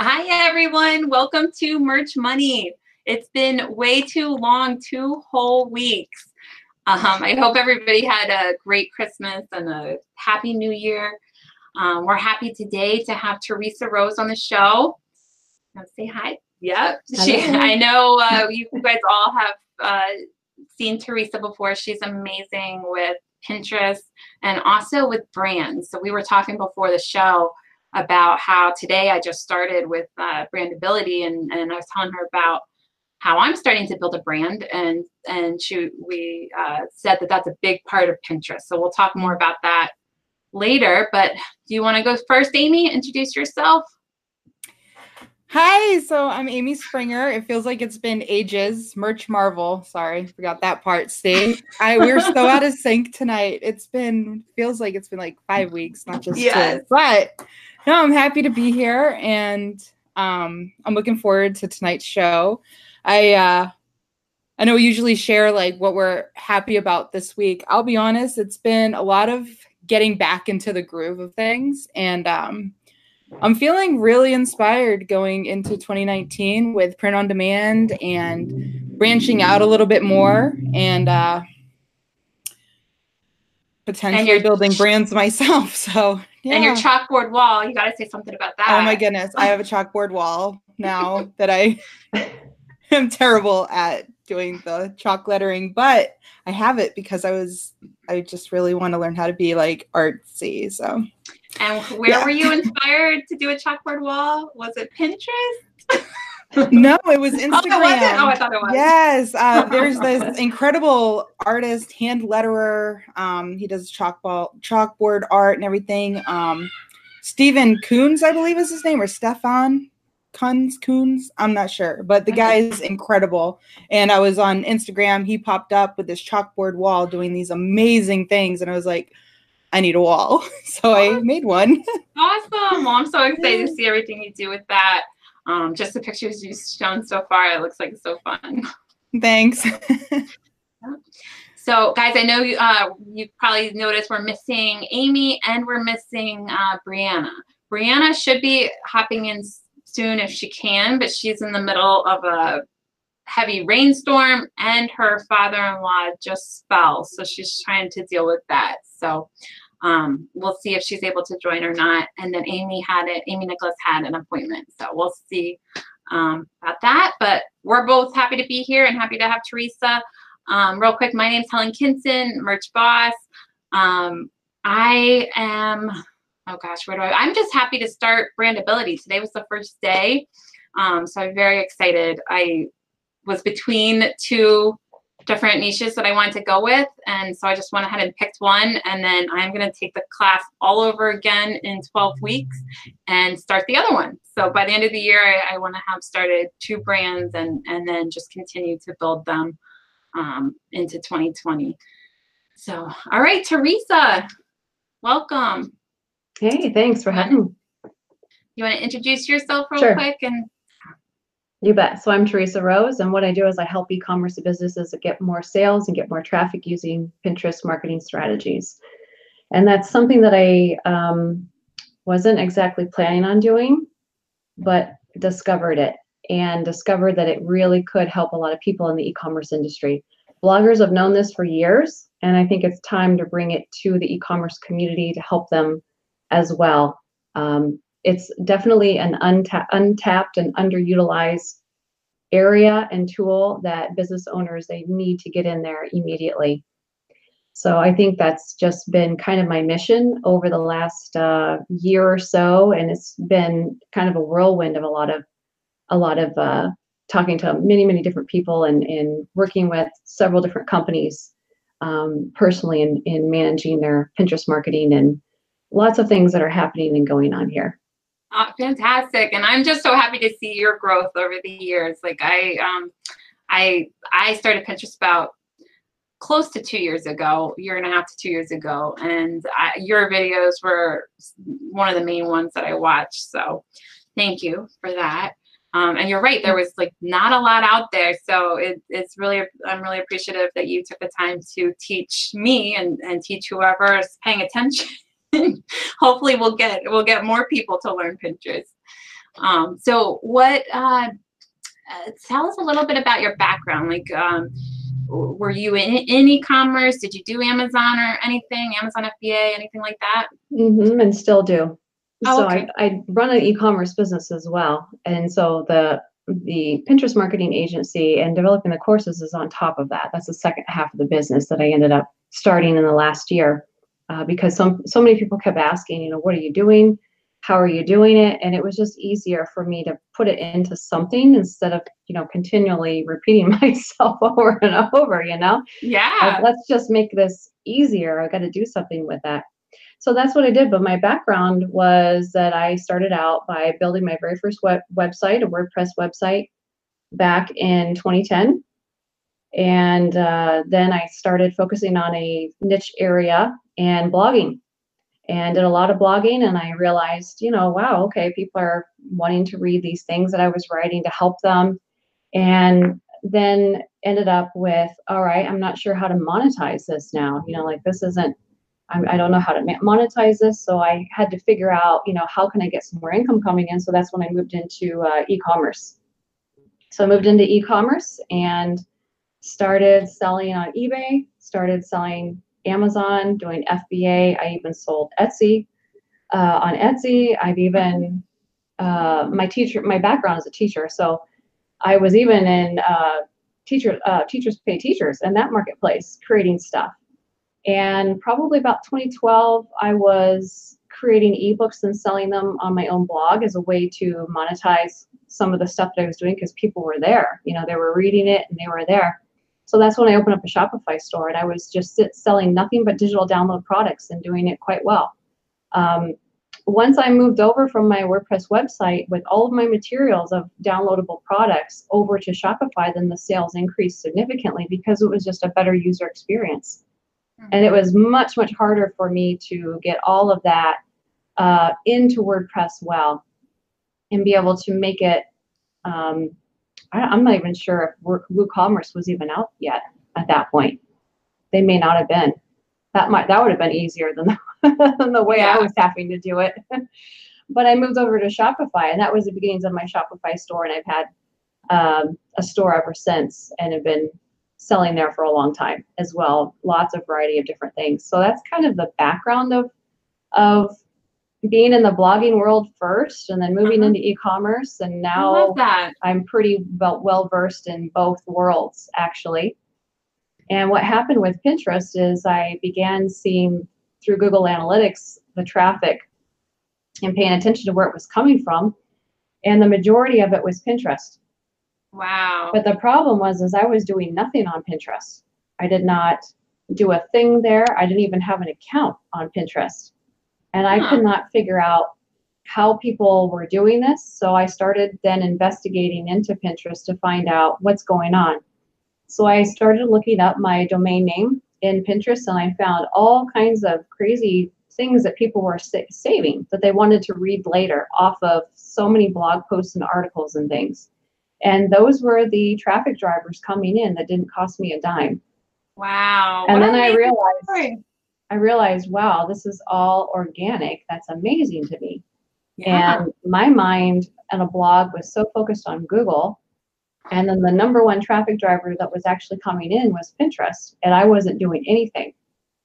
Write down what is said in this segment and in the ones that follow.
Hi, everyone. Welcome to Merch Money. It's been way too long, two whole weeks. Um, I hope everybody had a great Christmas and a happy new year. Um, we're happy today to have Teresa Rose on the show. Say hi. Yep. She, I know uh, you guys all have uh, seen Teresa before. She's amazing with Pinterest and also with brands. So we were talking before the show about how today I just started with uh, brandability and, and I was telling her about how I'm starting to build a brand and and she we uh, said that that's a big part of Pinterest. So we'll talk more about that later. But do you want to go first, Amy? Introduce yourself. Hi, so I'm Amy Springer. It feels like it's been ages. Merch Marvel. Sorry, forgot that part. Steve, I we're so out of sync tonight. It's been feels like it's been like five weeks, not just yes. two. But no, I'm happy to be here, and um, I'm looking forward to tonight's show. I uh, I know we usually share like what we're happy about this week. I'll be honest, it's been a lot of getting back into the groove of things, and um, I'm feeling really inspired going into 2019 with print on demand and branching out a little bit more and uh, potentially and building brands myself. So, yeah. And your chalkboard wall, you got to say something about that. Oh my goodness. I have a chalkboard wall now that I am terrible at doing the chalk lettering, but I have it because I was, I just really want to learn how to be like artsy. So, and where yeah. were you inspired to do a chalkboard wall? Was it Pinterest? no, it was Instagram. Oh, was it? oh, I thought it was. Yes, uh, there's this incredible artist, hand letterer. Um, he does chalkball, chalkboard art and everything. Um, Stephen Coons, I believe is his name, or Stefan Kunz Coons. I'm not sure, but the guy is incredible. And I was on Instagram. He popped up with this chalkboard wall doing these amazing things, and I was like I need a wall. So I made one. awesome. Well, I'm so excited to see everything you do with that. Um, just the pictures you've shown so far, it looks like it's so fun. Thanks. so, guys, I know you, uh, you probably noticed we're missing Amy and we're missing uh, Brianna. Brianna should be hopping in soon if she can, but she's in the middle of a heavy rainstorm and her father-in-law just fell so she's trying to deal with that so um, we'll see if she's able to join or not. And then amy had it amy nicholas had an appointment. So we'll see um, about that. But we're both happy to be here and happy to have teresa. Um, real quick my name's helen kinson merch boss. Um, i am oh gosh where do i i'm just happy to start brandability today was the first day. Um, so i'm very excited. I was between two different niches that I wanted to go with. And so I just went ahead and picked one. And then I'm going to take the class all over again in 12 weeks and start the other one. So by the end of the year, I, I want to have started two brands and, and then just continue to build them um, into 2020. So, all right, Teresa, welcome. Hey, thanks for having me. You want to introduce yourself real sure. quick and you bet. So I'm Teresa Rose, and what I do is I help e-commerce businesses get more sales and get more traffic using Pinterest marketing strategies. And that's something that I um, wasn't exactly planning on doing, but discovered it and discovered that it really could help a lot of people in the e-commerce industry. Bloggers have known this for years, and I think it's time to bring it to the e-commerce community to help them as well. Um, it's definitely an unta- untapped and underutilized area and tool that business owners they need to get in there immediately. So i think that's just been kind of my mission over the last uh, year or so and it's been kind of a whirlwind of a lot of a lot of uh, talking to many many different people and, and working with several different companies um, personally in, in managing their pinterest marketing and lots of things that are happening and going on here Oh, fantastic. And I'm just so happy to see your growth over the years. Like I um I I started Pinterest about close to two years ago, year and a half to two years ago, and I, your videos were one of the main ones that I watched. So, thank you for that. Um, and you're right, there was like not a lot out there, so it, it's really I'm really appreciative that you took the time to teach me and and teach whoever is paying attention hopefully we'll get we'll get more people to learn Pinterest. Um, so what, uh, uh, tell us a little bit about your background. Like, um, were you in, in e-commerce? Did you do Amazon or anything? Amazon FBA, anything like that? Mm-hmm, and still do. Oh, so okay. I, I run an e-commerce business as well, and so the the Pinterest marketing agency and developing the courses is on top of that. That's the second half of the business that I ended up starting in the last year, uh, because some so many people kept asking, you know, what are you doing? How are you doing it? And it was just easier for me to put it into something instead of you know continually repeating myself over and over. You know, Yeah. like, let's just make this easier. I got to do something with that. So that's what I did. But my background was that I started out by building my very first web- website, a WordPress website, back in 2010. And uh, then I started focusing on a niche area and blogging and did a lot of blogging. And I realized, you know, wow, okay, people are wanting to read these things that I was writing to help them. And then ended up with, all right, I'm not sure how to monetize this now. You know, like this isn't, I'm, I don't know how to monetize this. So I had to figure out, you know, how can I get some more income coming in? So that's when I moved into uh, e-commerce. So I moved into e-commerce and started selling on eBay, started selling Amazon, doing FBA. I even sold Etsy. Uh, on Etsy, I've even uh, my teacher, my background is a teacher, so I was even in uh, teacher uh, teachers pay teachers and that marketplace creating stuff. And probably about 2012, I was creating ebooks and selling them on my own blog as a way to monetize some of the stuff that I was doing because people were there. You know, they were reading it and they were there. So that's when I opened up a Shopify store and I was just sit, selling nothing but digital download products and doing it quite well. Um, once I moved over from my WordPress website with all of my materials of downloadable products over to Shopify, then the sales increased significantly because it was just a better user experience. And it was much, much harder for me to get all of that uh, into WordPress well and be able to make it. Um, I, I'm not even sure if WooCommerce was even out yet at that point. They may not have been. That might that would have been easier than the, than the way I was having to do it. but I moved over to Shopify, and that was the beginnings of my Shopify store, and I've had um, a store ever since, and have been selling there for a long time as well. Lots of variety of different things. So that's kind of the background of of being in the blogging world first, and then moving Mhm. into e-commerce, and now that. I'm pretty well, well versed in both worlds, actually. And what happened with Pinterest is I began seeing through Google Analytics the traffic and paying attention to where it was coming from. And the majority of it was Pinterest. Wow. But the problem was is I was doing nothing on Pinterest. I did not do a thing there. I didn't even have an account on Pinterest. And I Huh. could not figure out how people were doing this. So I started then investigating into Pinterest to find out what's going on. So I started looking up my domain name in Pinterest and I found all kinds of crazy things that people were sa- saving that they wanted to read later off of so many blog posts and articles and things. And those were the traffic drivers coming in that didn't cost me a dime. Wow. And What then I realized story. I realized, wow, this is all organic. That's amazing to me. Yeah. And my mind and a blog was so focused on Google. And then the number one traffic driver that was actually coming in was Pinterest, and I wasn't doing anything.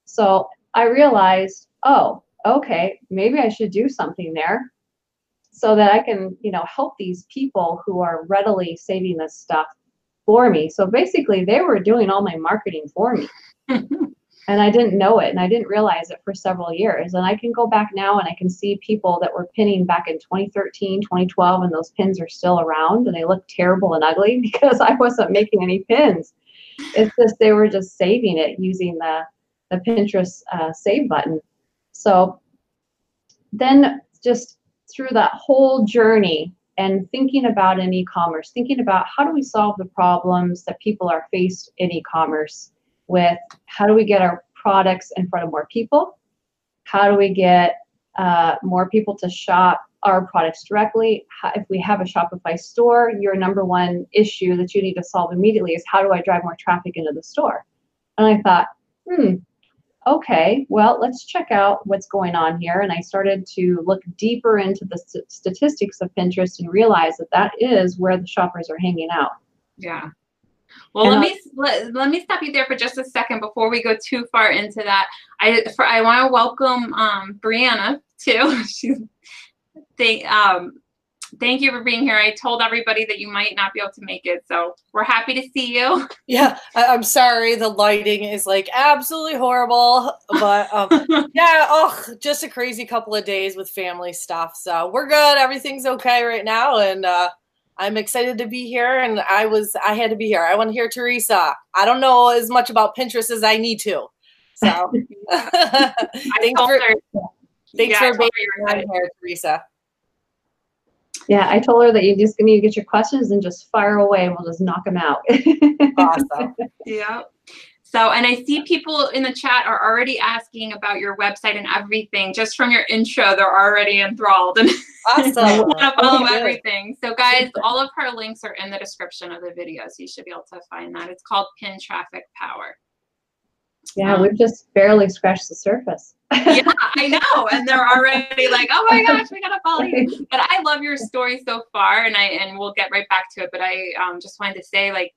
So I realized, oh, okay, maybe I should do something there so that I can, you know, help these people who are readily saving this stuff for me. So basically, they were doing all my marketing for me and I didn't know it and I didn't realize it for several years. And I can go back now and I can see people that were pinning back in 2013, 2012, and those pins are still around and they look terrible and ugly because I wasn't making any pins. It's just they were just saving it using the, the Pinterest uh, save button. So then just through that whole journey and thinking about in e-commerce, thinking about how do we solve the problems that people are faced in e-commerce with how do we get our products in front of more people? How do we get uh, more people to shop our products directly? How, if we have a Shopify store, your number one issue that you need to solve immediately is how do I drive more traffic into the store? And I thought, hmm, okay, well, let's check out what's going on here. And I started to look deeper into the st- statistics of Pinterest and realize that that is where the shoppers are hanging out. Yeah. Well, let me let, let me stop you there for just a second before we go too far into that. I for, I want to welcome um, Brianna too. She's they um thank you for being here. I told everybody that you might not be able to make it, so we're happy to see you. Yeah, I, am sorry. The lighting is like absolutely horrible, but um, yeah, oh, just a crazy couple of days with family stuff. So we're good. Everything's okay right now, and uh, I'm excited to be here. And I was, I had to be here. I want to hear Teresa. I don't know as much about Pinterest as I need to. So thanks for, thanks yeah, for being here, Teresa. Yeah, I told her that you just need to get your questions and just fire away and we'll just knock them out. awesome. Yeah. So, and I see people in the chat are already asking about your website and everything. Just from your intro, they're already enthralled and awesome. want to follow oh, everything. So, guys, all of her links are in the description of the video, so you should be able to find that. It's called Pin Traffic Power. Yeah, um, we've just barely scratched the surface. yeah, I know. And they're already like, oh my gosh, we gotta follow you. But I love your story so far, and I and we'll get right back to it. But I um, just wanted to say, like,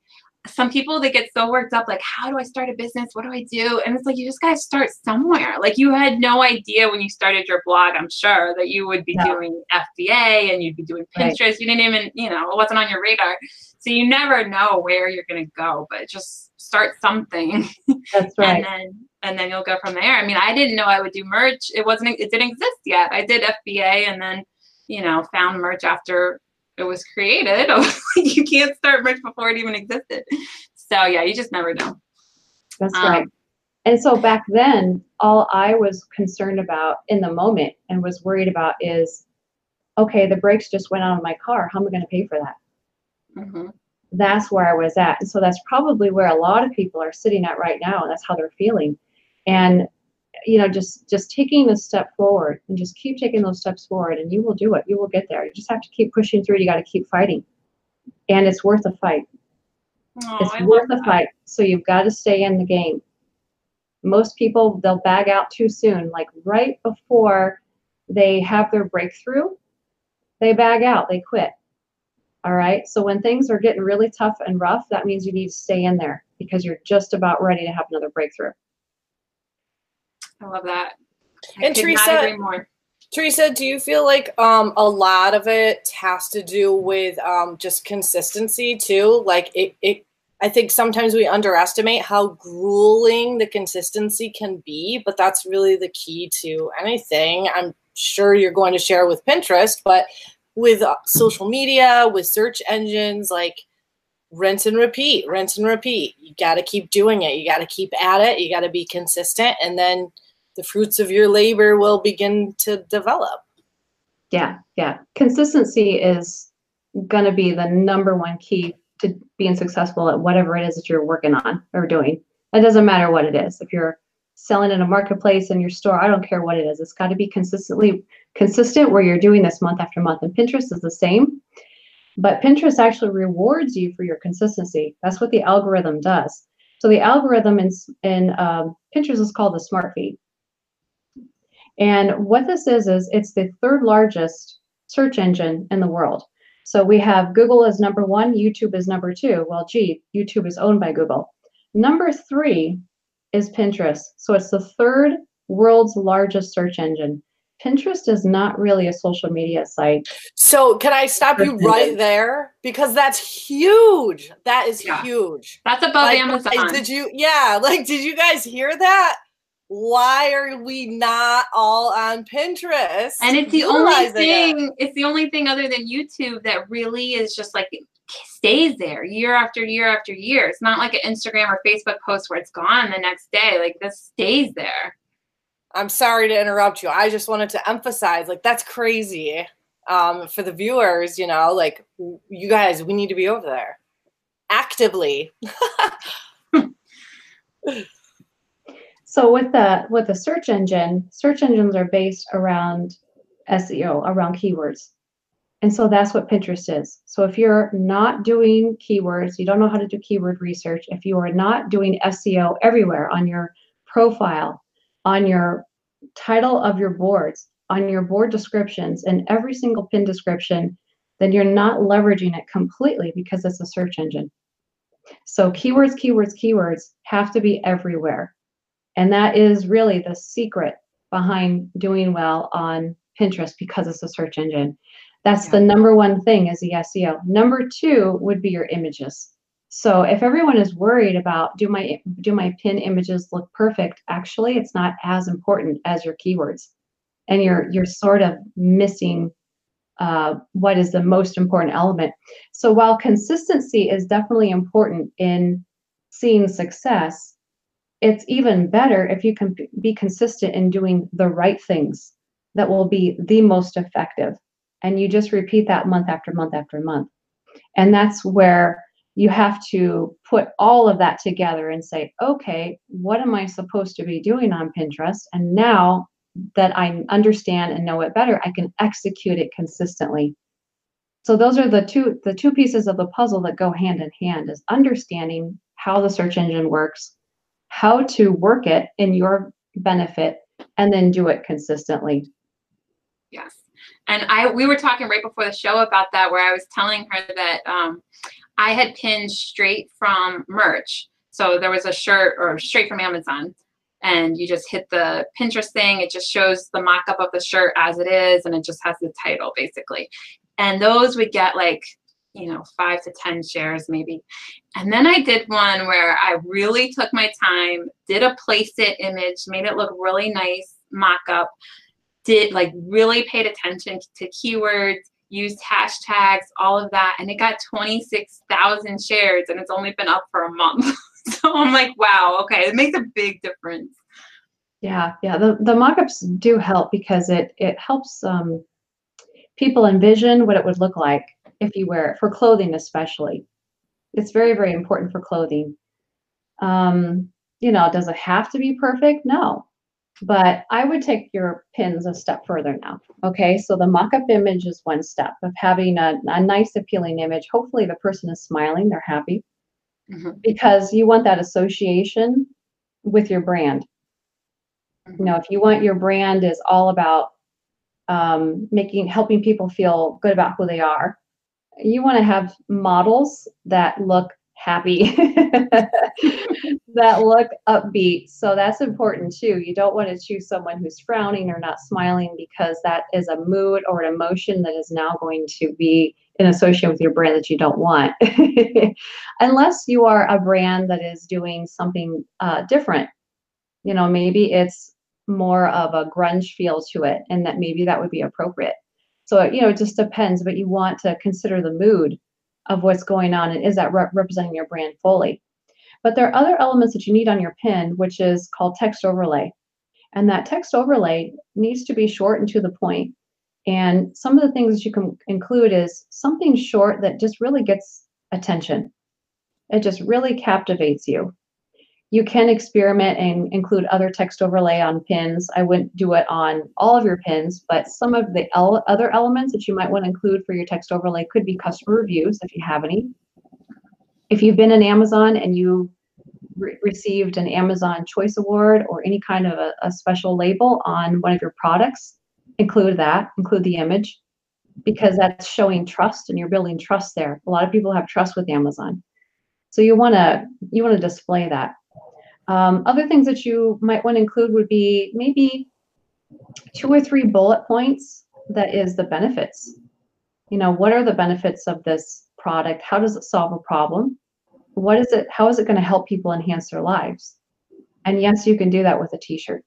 some people they get so worked up, like, how do I start a business? What do I do? And it's like you just gotta start somewhere. Like you had no idea when you started your blog, I'm sure, that you would be doing FBA and you'd be doing Pinterest. Right. You didn't even, you know, it wasn't on your radar. So you never know where you're gonna go, but just start something. That's right. and then and then you'll go from there. I mean, I didn't know I would do merch. It wasn't it didn't exist yet. I did FBA and then, you know, found merch after it was created. you can't start merch before it even existed. So yeah, you just never know. That's um, right. And so back then, all I was concerned about in the moment and was worried about is, okay, the brakes just went out of my car. How am I going to pay for that? Mm-hmm that's where I was at. And so that's probably where a lot of people are sitting at right now, and that's how they're feeling. And you know, just just taking a step forward and just keep taking those steps forward, and you will do it. You will get there. You just have to keep pushing through. You got to keep fighting, and it's worth a fight. Oh, it's I worth a fight. So you've got to stay in the game. Most people they'll bag out too soon, like right before they have their breakthrough, they bag out, they quit all right. So when things are getting really tough and rough, that means you need to stay in there because you're just about ready to have another breakthrough. I love that. I and Teresa, Teresa, do you feel like um, a lot of it has to do with um, just consistency too? Like it, it, I think sometimes we underestimate how grueling the consistency can be, but that's really the key to anything. I'm sure you're going to share with Pinterest, but with uh, social media, with search engines, like rinse and repeat, rinse and repeat. You got to keep doing it. You got to keep at it. You got to be consistent, and then the fruits of your labor will begin to develop. Yeah, yeah. Consistency is going to be the number one key to being successful at whatever it is that you're working on or doing. It doesn't matter what it is. If you're selling in a marketplace in your store, I don't care what it is. It's got to be consistently consistent where you're doing this month after month. And Pinterest is the same, but Pinterest actually rewards you for your consistency. That's what the algorithm does. So the algorithm in, in um, Pinterest is called the Smart Feed. And what this is, is it's the third largest search engine in the world. So we have Google as number one, YouTube is number two. Well, gee, YouTube is owned by Google. Number three is Pinterest. So it's the third world's largest search engine. Pinterest is not really a social media site. So, can I stop you right there? Because that's huge. That is yeah. huge. That's above like, Amazon. Did you, yeah, like, did you guys hear that? Why are we not all on Pinterest? And it's the only thing, it? it's the only thing other than YouTube that really is just like stays there year after year after year. It's not like an Instagram or Facebook post where it's gone the next day. Like this stays there. I'm sorry to interrupt you. I just wanted to emphasize like that's crazy um, for the viewers, you know, like you guys, we need to be over there actively. so with the with the search engine, search engines are based around SEO, around keywords. And so that's what Pinterest is. So if you're not doing keywords, you don't know how to do keyword research, if you are not doing SEO everywhere on your profile, on your title of your boards, on your board descriptions, and every single pin description, then you're not leveraging it completely because it's a search engine. So keywords, keywords, keywords have to be everywhere. And that is really the secret behind doing well on Pinterest because it's a search engine. That's yeah. the number one thing is the SEO. Number two would be your images. So if everyone is worried about do my do my pin images look perfect, actually it's not as important as your keywords. And you're you're sort of missing uh, what is the most important element. So while consistency is definitely important in seeing success, it's even better if you can be consistent in doing the right things that will be the most effective. And you just repeat that month after month after month. And that's where you have to put all of that together and say, okay, what am I supposed to be doing on Pinterest? And now that I understand and know it better, I can execute it consistently. So those are the two the two pieces of the puzzle that go hand in hand is understanding how the search engine works, how to work it in your benefit, and then do it consistently. Yes. And I we were talking right before the show about that where I was telling her that um, I had pinned straight from merch. So there was a shirt or straight from Amazon and you just hit the Pinterest thing. It just shows the mock up of the shirt as it is, and it just has the title basically. And those would get like, you know, five to 10 shares maybe. And then I did one where I really took my time, did a Placeit image, made it look really nice, mock up, did like really paid attention to keywords, used hashtags, all of that. And it got 26,000 shares and it's only been up for a month. so I'm like, wow, okay, it makes a big difference. Yeah, yeah. The the mock-ups do help because it it helps um, people envision what it would look like if you wear it for clothing, especially. It's very very important for clothing. Um, you know, does it have to be perfect? No, but I would take your pins a step further now. Okay, so the mock-up image is one step of having a, a nice appealing image. Hopefully, the person is smiling; they're happy mm-hmm. because you want that association with your brand. Mm-hmm. You know, if you want your brand is all about um, making helping people feel good about who they are, you want to have models that look happy, that look upbeat. So that's important too. You don't want to choose someone who's frowning or not smiling because that is a mood or an emotion that is now going to be in association with your brand that you don't want. Unless you are a brand that is doing something uh, different. You know, maybe it's more of a grunge feel to it, and that maybe that would be appropriate. So, you know, it just depends, but you want to consider the mood of what's going on and is that re- representing your brand fully. But there are other elements that you need on your pin, which is called text overlay. And that text overlay needs to be short and to the point. And some of the things that you can include is something short that just really gets attention. It just really captivates you. You can experiment and include other text overlay on pins. I wouldn't do it on all of your pins, but some of the el- other elements that you might want to include for your text overlay could be customer reviews if you have any. If you've been in Amazon and you re- received an Amazon Choice Award or any kind of a, a special label on one of your products, include that, include the image, because that's showing trust and you're building trust there. A lot of people have trust with Amazon. So you want to you want to display that. Um, other things that you might want to include would be maybe two or three bullet points that is the benefits. You know, what are the benefits of this product? How does it solve a problem? What is it? How is it going to help people enhance their lives? And yes, you can do that with a t-shirt.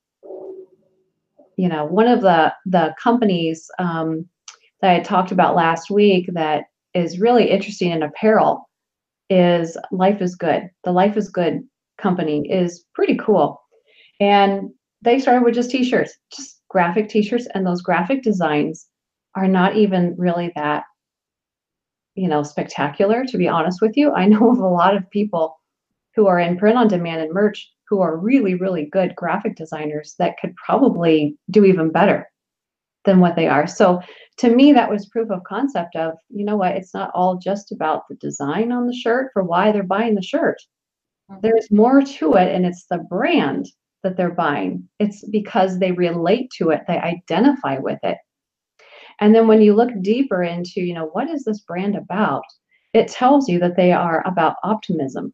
You know, one of the the companies um, that I talked about last week that is really interesting in apparel is Life is Good. The Life is Good company is pretty cool. And they started with just t-shirts, just graphic t-shirts, and those graphic designs are not even really that, you know, spectacular, to be honest with you. I know of a lot of people who are in print on demand and merch who are really, really good graphic designers that could probably do even better than what they are. So to me, that was proof of concept of, you know what, it's not all just about the design on the shirt for why they're buying the shirt there's more to it and it's the brand that they're buying. It's because they relate to it, they identify with it. And then when you look deeper into, you know, what is this brand about? It tells you that they are about optimism.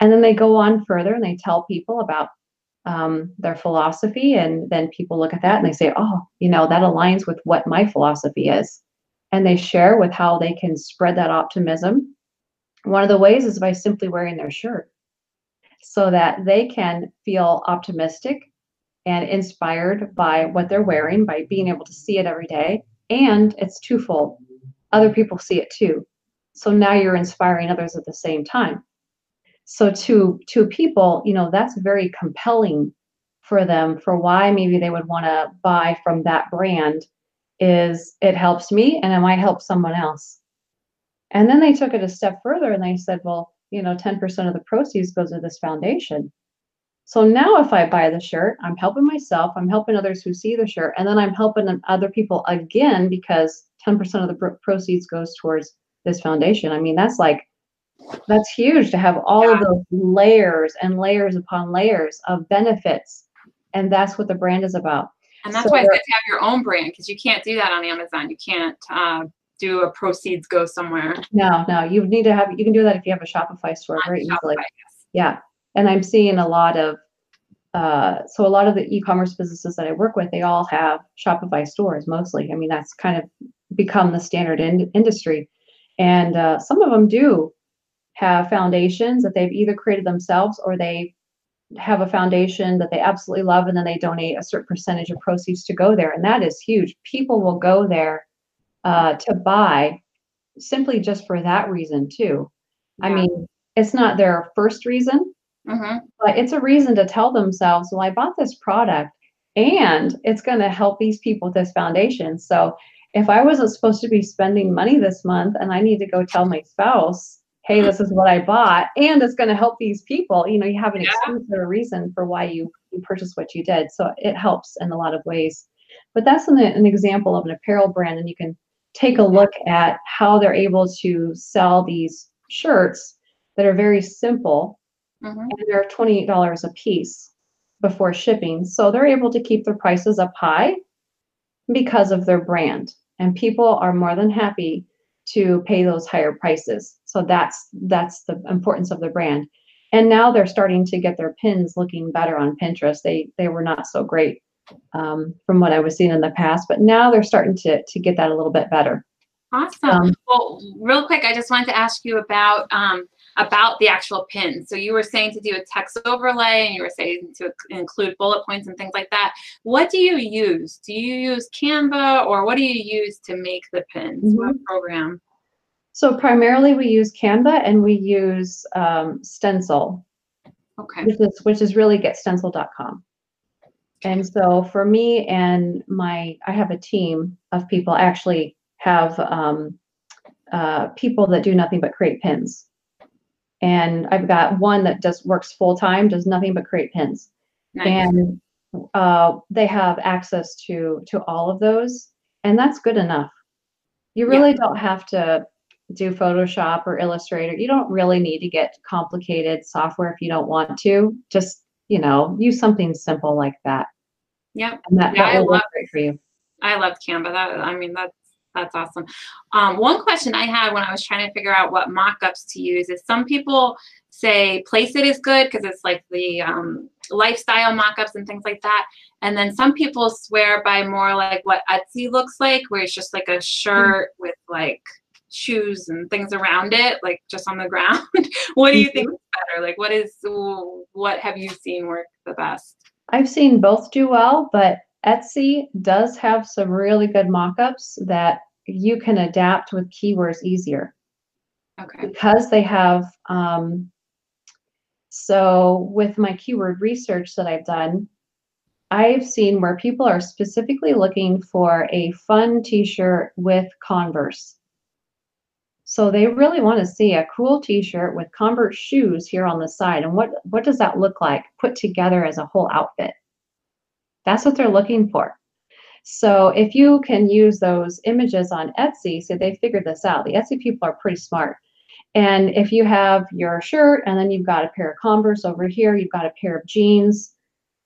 And then they go on further and they tell people about um, their philosophy. And then people look at that and they say, oh, you know, that aligns with what my philosophy is. And they share with how they can spread that optimism. One of the ways is by simply wearing their shirt so that they can feel optimistic and inspired by what they're wearing, by being able to see it every day. And it's twofold. Other people see it too. So now you're inspiring others at the same time. So to to people, you know, that's very compelling for them for why maybe they would want to buy from that brand is it helps me and it might help someone else. And then they took it a step further and they said, well, you know, 10% of the proceeds goes to this foundation. So now if I buy the shirt, I'm helping myself, I'm helping others who see the shirt, and then I'm helping other people again because 10% of the proceeds goes towards this foundation. I mean, that's like that's huge to have all yeah. of those layers and layers upon layers of benefits. And that's what the brand is about. And that's so why it's good to have your own brand because you can't do that on Amazon. You can't uh, do a proceeds go somewhere. No, no, you need to have. You can do that if you have a Shopify store on very Shopify, easily. Yes. Yeah, and I'm seeing a lot of. Uh, so a lot of the e-commerce businesses that I work with, they all have Shopify stores mostly. I mean, that's kind of become the standard in- industry, and uh, some of them do have foundations that they've either created themselves or they have a foundation that they absolutely love and then they donate a certain percentage of proceeds to go there and that is huge people will go there uh, to buy simply just for that reason too. Yeah. I mean, it's not their first reason, mm-hmm. but it's a reason to tell themselves, well, I bought this product and it's going to help these people with this foundation. So if I wasn't supposed to be spending money this month and I need to go tell my spouse, hey, this is what I bought, and it's going to help these people, you know, you have an yeah. excuse or a reason for why you, you purchased what you did. So it helps in a lot of ways. But that's an, an example of an apparel brand, and you can take a look at how they're able to sell these shirts that are very simple mm-hmm. and they're $28 a piece before shipping. So they're able to keep their prices up high because of their brand. And people are more than happy to pay those higher prices. So that's that's the importance of the brand. And now they're starting to get their pins looking better on Pinterest. They they were not so great um, from what I was seeing in the past. But now they're starting to to get that a little bit better. Awesome. Um, well, real quick, I just wanted to ask you about um, about the actual pins. So you were saying to do a text overlay, and you were saying to include bullet points and things like that. What do you use? Do you use Canva, or what do you use to make the pins? Mm-hmm. What program? So primarily, we use Canva, and we use um, Stencil. Okay. Which is which is really getstencil.com. And so for me and my, I have a team of people actually have um, uh, people that do nothing but create pins. And I've got one that just works full time, does nothing but create pins. Nice. And uh, they have access to to all of those, and that's good enough. You really yeah. don't have to do Photoshop or Illustrator. You don't really need to get complicated software if you don't want to. Just you know, use something simple like that. Yep. And that, yeah, that will work great for you. I love Canva. That I mean that's that's awesome. Um, one question I had when I was trying to figure out what mock-ups to use is some people say Placeit is good because it's like the um, lifestyle mock-ups and things like that. And then some people swear by more like what Etsy looks like, where it's just like a shirt mm-hmm. with like shoes and things around it, like just on the ground. what do you think mm-hmm. is better? Like, what is what have you seen work the best? I've seen both do well, but Etsy does have some really good mock-ups that you can adapt with keywords easier. Okay. Because they have um, so with my keyword research that I've done, I've seen where people are specifically looking for a fun t-shirt with Converse. So they really want to see a cool t-shirt with Converse shoes here on the side. And what, what does that look like put together as a whole outfit? That's what they're looking for. So if you can use those images on Etsy, so they figured this out. The Etsy people are pretty smart. And if you have your shirt and then you've got a pair of Converse over here, you've got a pair of jeans,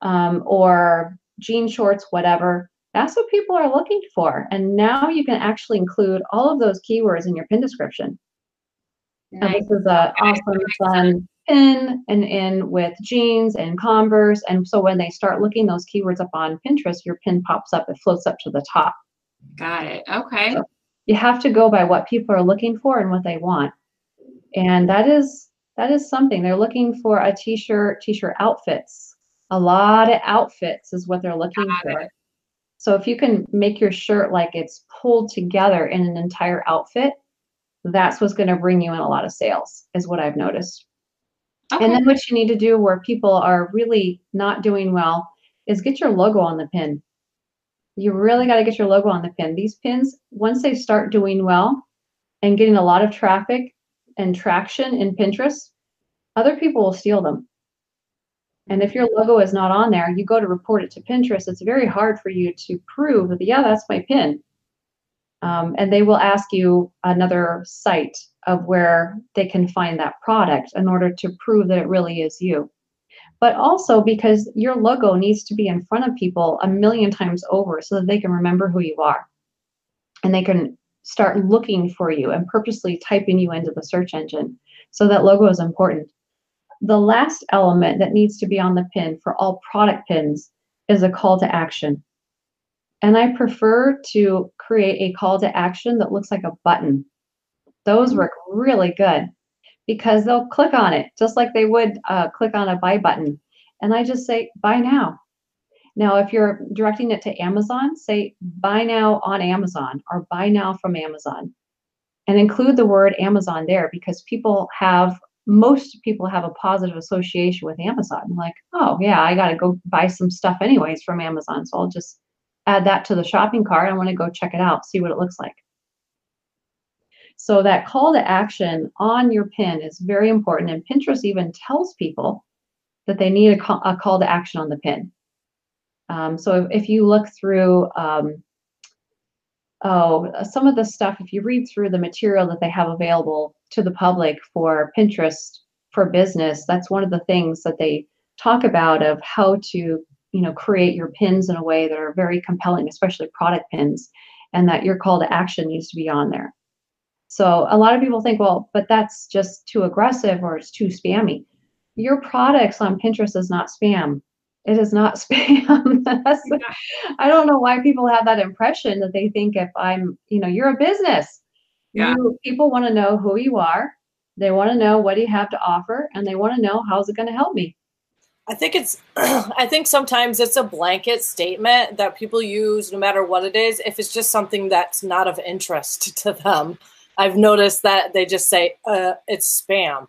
um, or jean shorts, whatever. That's what people are looking for. And now you can actually include all of those keywords in your pin description. Nice. this is an awesome, fun pin and in with jeans and Converse. And so when they start looking those keywords up on Pinterest, your pin pops up, it floats up to the top. Got it. Okay. So you have to go by what people are looking for and what they want. And that is that is something. They're looking for a t-shirt, t-shirt outfits. A lot of outfits is what they're looking Got for. It. So if you can make your shirt like it's pulled together in an entire outfit, that's what's going to bring you in a lot of sales, is what I've noticed. Okay. And then what you need to do where people are really not doing well is get your logo on the pin. You really got to get your logo on the pin. These pins, once they start doing well and getting a lot of traffic and traction in Pinterest, other people will steal them. And if your logo is not on there, you go to report it to Pinterest, it's very hard for you to prove that, yeah, that's my pin. Um, and they will ask you another site of where they can find that product in order to prove that it really is you. But also because your logo needs to be in front of people a million times over so that they can remember who you are. And they can start looking for you and purposely typing you into the search engine. So that logo is important. The last element that needs to be on the pin for all product pins is a call to action. And I prefer to create a call to action that looks like a button. Those mm-hmm. work really good because they'll click on it just like they would uh, click on a buy button. And I just say, buy now. Now, if you're directing it to Amazon, say buy now on Amazon or buy now from Amazon and include the word Amazon there because people have most people have a positive association with Amazon. Like, oh yeah, I got to go buy some stuff anyways from Amazon. So I'll just add that to the shopping cart. I want to go check it out, see what it looks like. So that call to action on your pin is very important. And Pinterest even tells people that they need a call, a call to action on the pin. Um, so if, if, you look through, um, oh, some of the stuff, if you read through the material that they have available to the public for Pinterest for business, that's one of the things that they talk about of how to, you know, create your pins in a way that are very compelling, especially product pins, and that your call to action needs to be on there. So a lot of people think, well, but that's just too aggressive or it's too spammy. Your products on Pinterest is not spam. It is not spam. I don't know why people have that impression that they think if I'm, you know, you're a business yeah. You, people want to know who you are. They want to know what you have to offer, and they want to know how's it going to help me. I think it's, I think sometimes it's a blanket statement that people use no matter what it is. If it's just something that's not of interest to them, I've noticed that they just say uh, it's spam.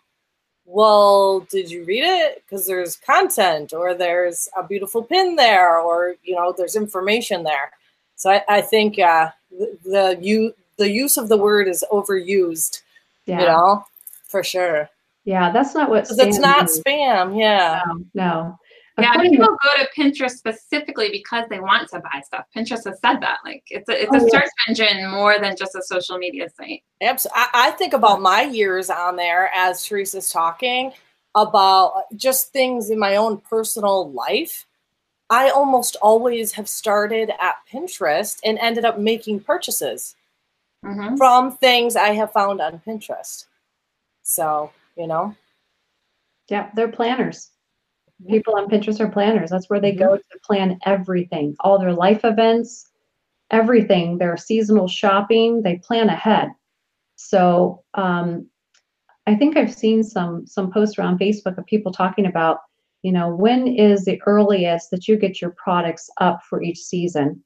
Well, did you read it? Because there's content, or there's a beautiful pin there, or you know, there's information there. So I, I think uh, the, the you the use of the word is overused. Yeah. You know, for sure. Yeah, that's not what. It's not means. spam. Yeah. No. no. Yeah, people go to Pinterest specifically because they want to buy stuff. Pinterest has said that. Like it's a it's oh, a search yes. engine more than just a social media site. Absolutely. I, I think about my years on there as Teresa's talking about just things in my own personal life. I almost always have started at Pinterest and ended up making purchases mm-hmm. from things I have found on Pinterest. So, you know. Yeah, they're planners. People on Pinterest are planners. That's where they mm-hmm. go to plan everything, all their life events, everything, their seasonal shopping, they plan ahead. So, um, I think I've seen some some posts around Facebook of people talking about, you know, when is the earliest that you get your products up for each season?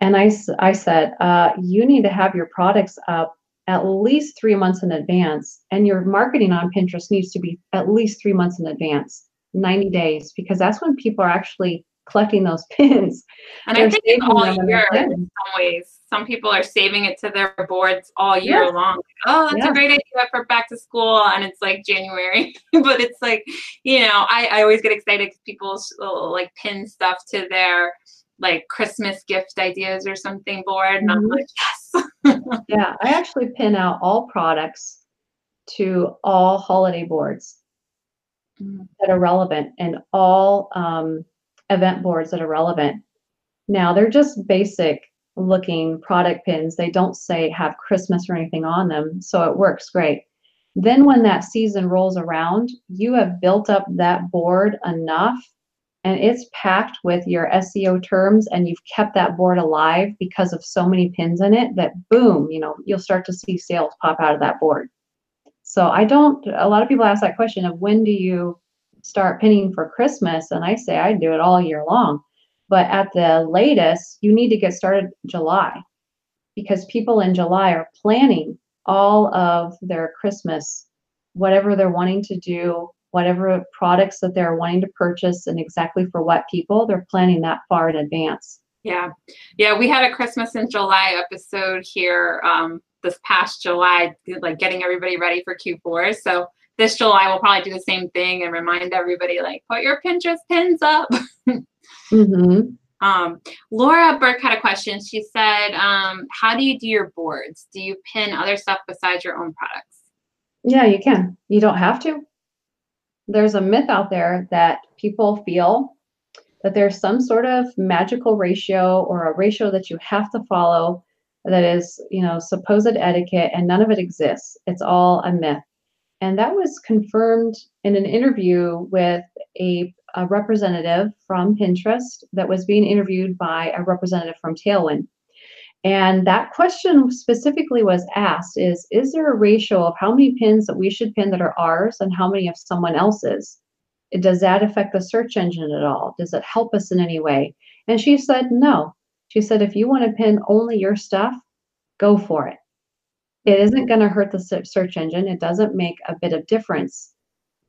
And I, I said, uh, you need to have your products up at least three months in advance, and your marketing on Pinterest needs to be at least three months in advance, 90 days, because that's when people are actually collecting those pins. And They're I think it's all year in some ways. Some people are saving it to their boards all year yes. long. Oh, that's yes. a great idea for back to school, and it's like January. but it's like, you know, I, I always get excited because people like pin stuff to their like Christmas gift ideas or something board. And I'm like, yes. yeah, I actually pin out all products to all holiday boards mm-hmm. that are relevant and all um, event boards that are relevant. Now they're just basic looking product pins. They don't say have Christmas or anything on them, so it works great. Then when that season rolls around, you have built up that board enough and it's packed with your SEO terms and you've kept that board alive because of so many pins in it that boom, you know, you'll start to see sales pop out of that board. So I don't, a lot of people ask that question of when do you start pinning for Christmas? And I say I do it all year long. But at the latest, you need to get started July because people in July are planning all of their Christmas, whatever they're wanting to do, whatever products that they're wanting to purchase and exactly for what people, they're planning that far in advance. Yeah. Yeah. We had a Christmas in July episode here um, this past July, like getting everybody ready for Q4. So this July, we'll probably do the same thing and remind everybody, like, put your Pinterest pins up. mm-hmm. Um, Laura Burke had a question. She said, um, How do you do your boards? Do you pin other stuff besides your own products? Yeah, you can. You don't have to there's a myth out there that people feel that there's some sort of magical ratio or a ratio that you have to follow that is, you know, supposed etiquette and none of it exists. It's all a myth. And that was confirmed in an interview with a, a representative from Pinterest that was being interviewed by a representative from Tailwind. And that question specifically was asked is, is there a ratio of how many pins that we should pin that are ours and how many of someone else's? Does that affect the search engine at all? Does it help us in any way? And she said, no. She said, if you want to pin only your stuff, go for it. It isn't going to hurt the search engine. It doesn't make a bit of difference.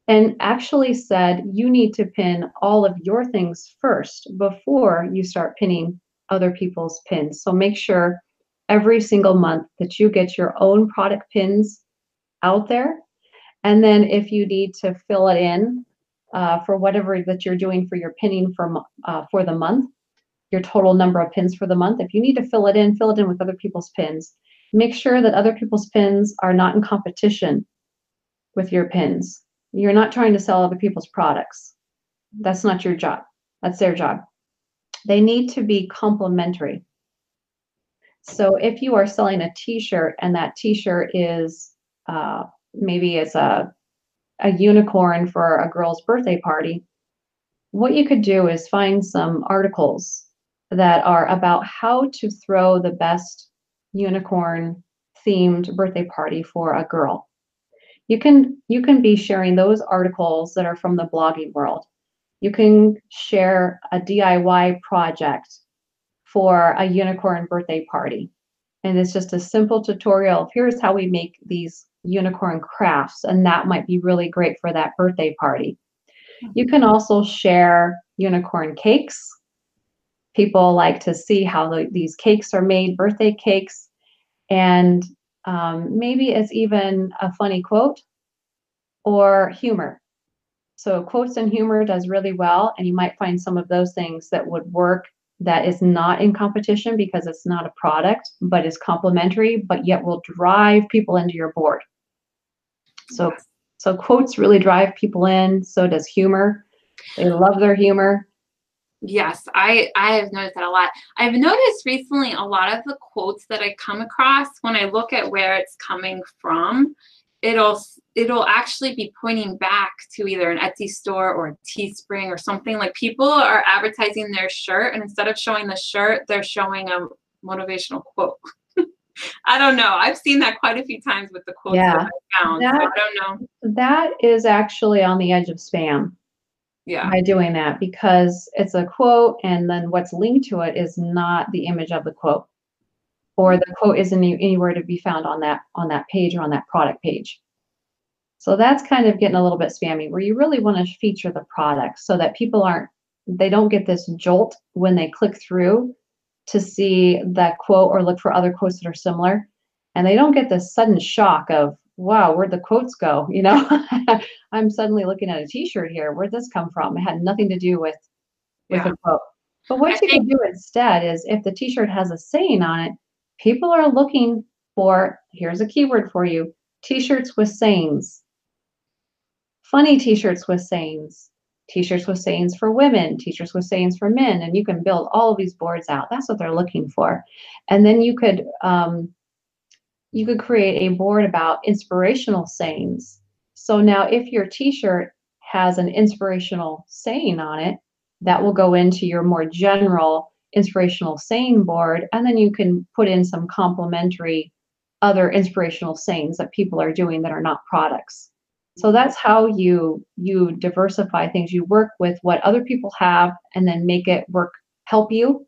And actually said, you need to pin all of your things first before you start pinning other people's pins. So make sure every single month that you get your own product pins out there. And then if you need to fill it in uh, for whatever that you're doing for your pinning for, uh, for the month, your total number of pins for the month, if you need to fill it in, fill it in with other people's pins. Make sure that other people's pins are not in competition with your pins. You're not trying to sell other people's products. That's not your job. That's their job. They need to be complementary. So if you are selling a t-shirt and that t-shirt is uh, maybe it's a, a unicorn for a girl's birthday party, what you could do is find some articles that are about how to throw the best unicorn themed birthday party for a girl. You can you can be sharing those articles that are from the blogging world. You can share a DIY project for a unicorn birthday party. And it's just a simple tutorial of here's how we make these unicorn crafts. And that might be really great for that birthday party. You can also share unicorn cakes. People like to see how the, these cakes are made, birthday cakes. And um, maybe it's even a funny quote or humor. So quotes and humor does really well, and you might find some of those things that would work that is not in competition because it's not a product, but is complementary, but yet will drive people into your board. So so quotes really drive people in, so does humor. They love their humor. Yes, I I have noticed that a lot. I've noticed recently a lot of the quotes that I come across when I look at where it's coming from, it'll it'll actually be pointing back to either an Etsy store or a Teespring or something. Like people are advertising their shirt, and instead of showing the shirt, they're showing a motivational quote. I don't know. I've seen that quite a few times with the quotes yeah. that I found. That, so I don't know. That is actually on the edge of spam. Yeah. By doing that because it's a quote and then what's linked to it is not the image of the quote or the quote isn't anywhere to be found on that on that page or on that product page. So that's kind of getting a little bit spammy where you really want to feature the product so that people aren't they don't get this jolt when they click through to see that quote or look for other quotes that are similar. And they don't get this sudden shock of wow where'd the quotes go? You know? I'm suddenly looking at a t-shirt here. Where'd this come from? It had nothing to do with with yeah. a quote. But what I you think- can do instead is if the t-shirt has a saying on it people are looking for, here's a keyword for you, t-shirts with sayings. Funny t-shirts with sayings. t-shirts with sayings for women, t-shirts with sayings for men, and you can build all of these boards out. That's what they're looking for. And then you could um, you could create a board about inspirational sayings. So now if your t-shirt has an inspirational saying on it, that will go into your more general inspirational saying board. And then you can put in some complementary other inspirational sayings that people are doing that are not products. So that's how you you diversify things. You work with what other people have and then make it work help you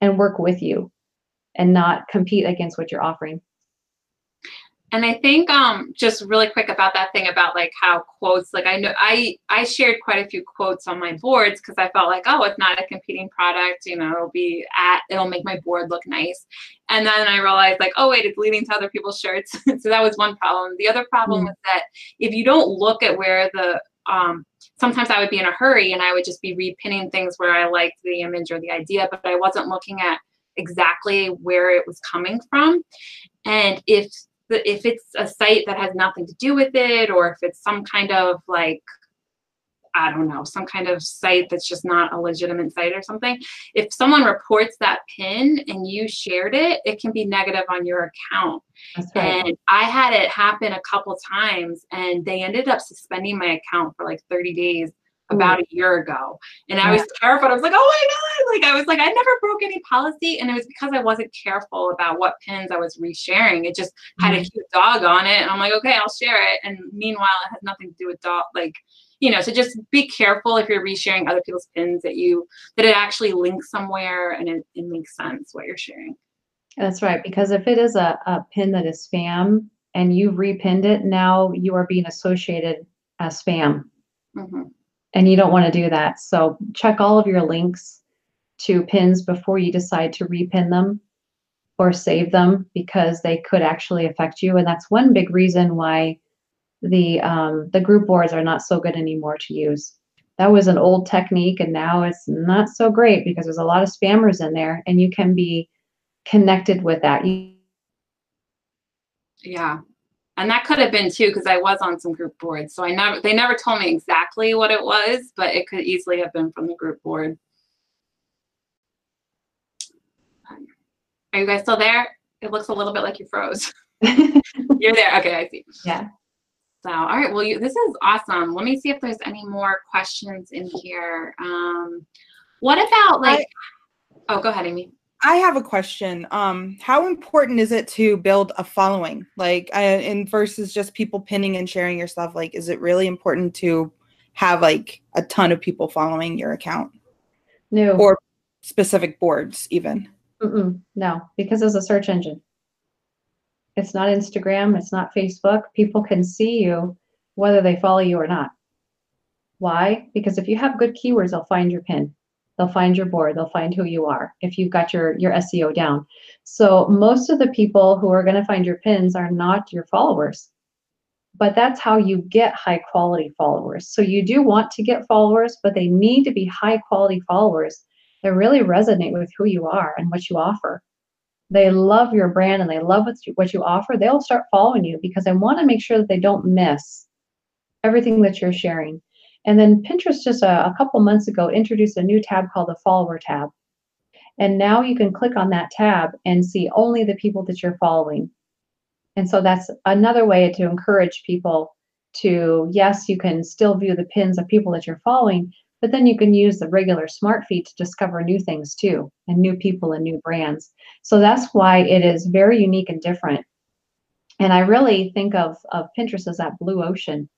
and work with you and not compete against what you're offering. And I think um, just really quick about that thing about like how quotes, like I know I I shared quite a few quotes on my boards because I felt like, oh, it's not a competing product, you know, it'll be at it'll make my board look nice. And then I realized like, oh wait, it's leading to other people's shirts. so that was one problem. The other problem mm. was that if you don't look at where the um, sometimes I would be in a hurry and I would just be repinning things where I liked the image or the idea, but I wasn't looking at exactly where it was coming from. And if if it's a site that has nothing to do with it or if it's some kind of like I don't know, some kind of site that's just not a legitimate site or something. If someone reports that pin and you shared it, it can be negative on your account. Right. And I had it happen a couple times and they ended up suspending my account for like 30 days about a year ago. And I was terrified. I was like, oh my God. Like, I was like, I never broke any policy. And it was because I wasn't careful about what pins I was resharing. It just had mm-hmm. a cute dog on it. And I'm like, okay, I'll share it. And meanwhile, it had nothing to do with dog. Like, you know, so just be careful if you're resharing other people's pins that you, that it actually links somewhere and it, it makes sense what you're sharing. That's right. Because if it is a, a pin that is spam and you've repinned it, now you are being associated as spam. Mm-hmm and you don't want to do that. So check all of your links to pins before you decide to repin them or save them because they could actually affect you. And that's one big reason why the um, the group boards are not so good anymore to use. That was an old technique, and now it's not so great because there's a lot of spammers in there, and you can be connected with that. Yeah, and that could have been too because I was on some group boards. So I never they never told me exactly what it was, but it could easily have been from the group board. Are you guys still there? It looks a little bit like you froze. You're there. Okay, I see. Yeah. So, all right. Well, you, this is awesome. Let me see if there's any more questions in here. Um, what about like? I, oh, go ahead, Amy. I have a question. Um, how important is it to build a following, like, uh, in versus just people pinning and sharing your stuff? Like, is it really important to have like a ton of people following your account? No. Or specific boards, even? Mm-mm, no, because it's a search engine. It's not Instagram. It's not Facebook. People can see you whether they follow you or not. Why? Because if you have good keywords, they'll find your pin they'll find your board they'll find who you are if you've got your your seo down. So most of the people who are going to find your pins are not your followers. But that's how you get high quality followers. So you do want to get followers but they need to be high quality followers that really resonate with who you are and what you offer. They love your brand and they love what you, what you offer. They'll start following you because they want to make sure that they don't miss everything that you're sharing and then Pinterest just a, a couple months ago introduced a new tab called the follower tab. And now you can click on that tab and see only the people that you're following. And so that's another way to encourage people to, yes, you can still view the pins of people that you're following, but then you can use the regular smart feed to discover new things too, and new people and new brands. So that's why it is very unique and different. And I really think of, of Pinterest as that blue ocean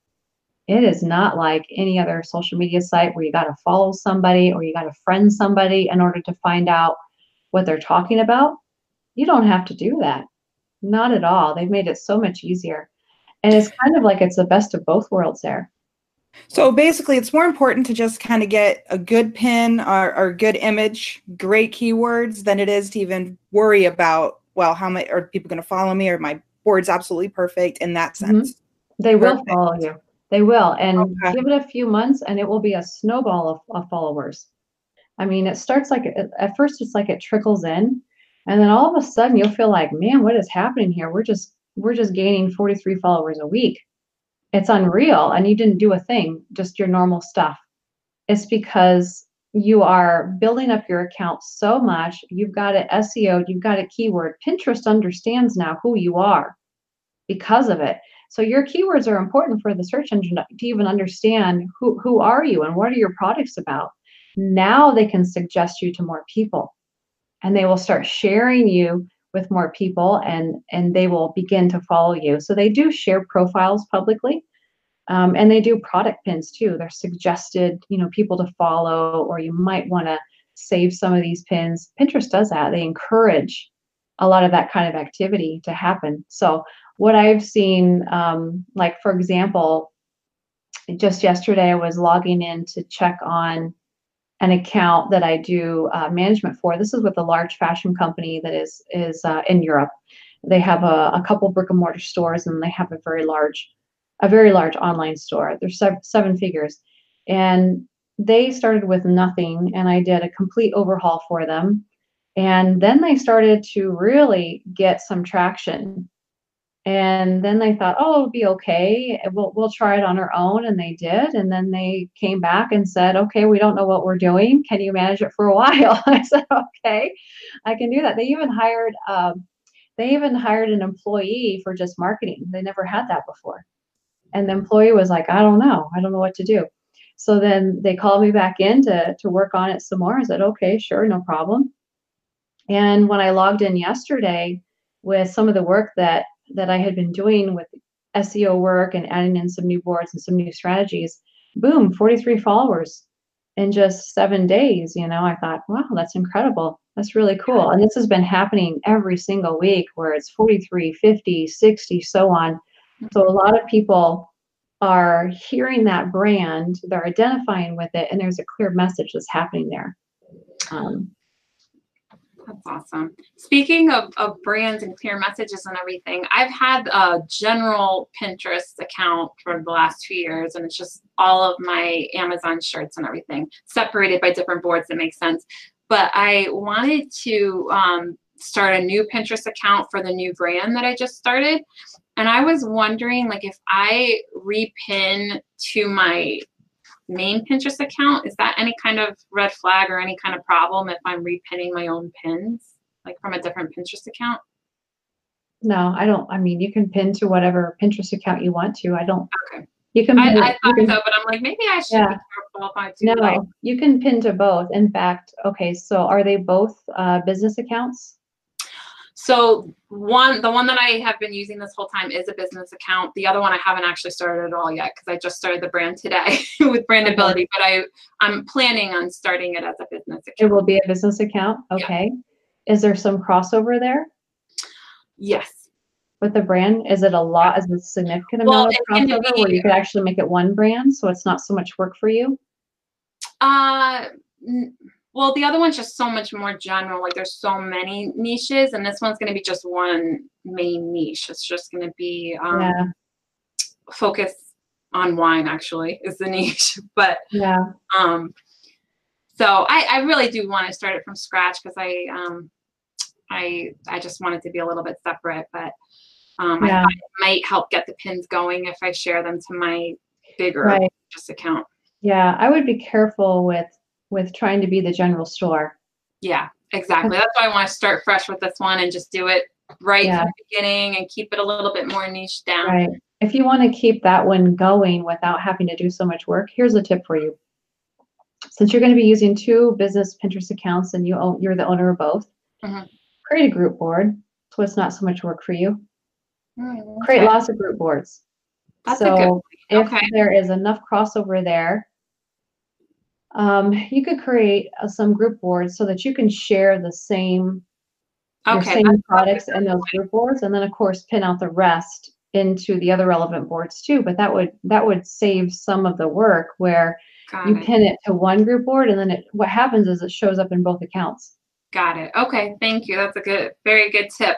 it is not like any other social media site where you got to follow somebody or you got to friend somebody in order to find out what they're talking about. You don't have to do that. Not at all. They've made it so much easier. And it's kind of like it's the best of both worlds there. So basically, it's more important to just kind of get a good pin or, or good image, great keywords, than it is to even worry about, well, how many are people going to follow me or my board's absolutely perfect in that mm-hmm. sense. Mm-hmm. They will perfect. follow you. They will. And okay. give it a few months and it will be a snowball of, of followers. I mean, it starts like at first it's like it trickles in. And then all of a sudden you'll feel like, man, what is happening here? We're just we're just gaining 43 followers a week. It's unreal. And you didn't do a thing, just your normal stuff. It's because you are building up your account so much. You've got it SEO, you've got a keyword. Pinterest understands now who you are because of it. So your keywords are important for the search engine to even understand who, who are you and what are your products about. Now they can suggest you to more people and they will start sharing you with more people and and they will begin to follow you. So they do share profiles publicly. Um, and they do product pins too. They're suggested, you know, people to follow, or you might want to save some of these pins. Pinterest does that. They encourage a lot of that kind of activity to happen. So what I've seen, um, like for example, just yesterday I was logging in to check on an account that I do uh, management for. This is with a large fashion company that is is uh, in Europe. They have a, a couple brick and mortar stores, and they have a very large, a very large online store. They're seven, seven figures, and they started with nothing, and I did a complete overhaul for them. And then they started to really get some traction and then they thought, oh, it'll be okay. We'll, we'll try it on our own. And they did. And then they came back and said, okay, we don't know what we're doing. Can you manage it for a while? I said, okay, I can do that. They even hired, um, they even hired an employee for just marketing. They never had that before. And the employee was like, I don't know. I don't know what to do. So then they called me back in to, to work on it some more. I said, okay, sure, no problem. And when I logged in yesterday with some of the work that that I had been doing with SEO work and adding in some new boards and some new strategies, boom, 43 followers in just seven days. You know, I thought, wow, that's incredible. That's really cool. And this has been happening every single week where it's 43, 50, 60, so on. So a lot of people are hearing that brand, they're identifying with it, and there's a clear message that's happening there. Um, that's awesome. Speaking of, of brands and clear messages and everything, I've had a general Pinterest account for the last two years, and it's just all of my Amazon shirts and everything separated by different boards that make sense. But I wanted to um, start a new Pinterest account for the new brand that I just started. And I was wondering, like, if I repin to my main Pinterest account, is that any kind of red flag or any kind of problem if I'm repinning my own pins, like from a different Pinterest account? No, I don't. I mean, you can pin to whatever Pinterest account you want to. I don't. Okay. You can. Pin, I, I thought can, so, but I'm like, maybe I should yeah. be careful if I do. No, like, you can pin to both. In fact, okay, so are they both uh, business accounts? So one, the one that I have been using this whole time is a business account. The other one I haven't actually started at all yet because I just started the brand today with Brandability. But I, I'm planning on starting it as a business account. It will be a business account. Okay. Yeah. Is there some crossover there? Yes. With the brand, is it a lot? Is it a significant amount well, of crossover where you could actually make it one brand, so it's not so much work for you? Uh. N- well, the other one's just so much more general. Like there's so many niches, and this one's going to be just one main niche. It's just going to be um, yeah. focus on wine. Actually, is the niche, but yeah. Um, so I, I really do want to start it from scratch because I um, I I just want it to be a little bit separate, but um, yeah. I might help get the pins going if I share them to my bigger right. just account. Yeah, I would be careful with with trying to be the general store. Yeah, exactly. That's why I want to start fresh with this one and just do it right yeah. from the beginning and keep it a little bit more niche down. Right. If you want to keep that one going without having to do so much work, here's a tip for you. Since you're going to be using two business Pinterest accounts and you own, you're the owner of both, mm-hmm. create a group board so it's not so much work for you. Mm, okay. Create lots of group boards. That's so if okay. there is enough crossover there um, you could create uh, some group boards so that you can share the same okay, same products in those group boards, and then of course pin out the rest into the other relevant boards too. But that would that would save some of the work where Got you it. pin it to one group board, and then it what happens is it shows up in both accounts. Got it. Okay, thank you. That's a good, very good tip.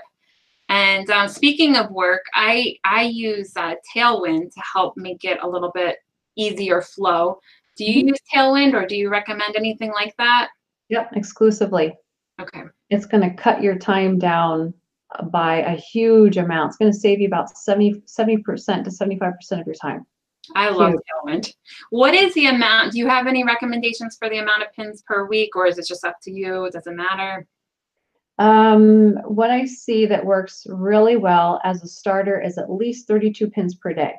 And um, speaking of work, I I use uh, Tailwind to help make it a little bit easier flow. Do you use Tailwind or do you recommend anything like that? Yep, exclusively. Okay. It's going to cut your time down by a huge amount. It's going to save you about 70, 70% to 75% of your time. I love Tailwind. What is the amount? Do you have any recommendations for the amount of pins per week, or is it just up to you? It Does it matter? Um, what I see that works really well as a starter is at least 32 pins per day.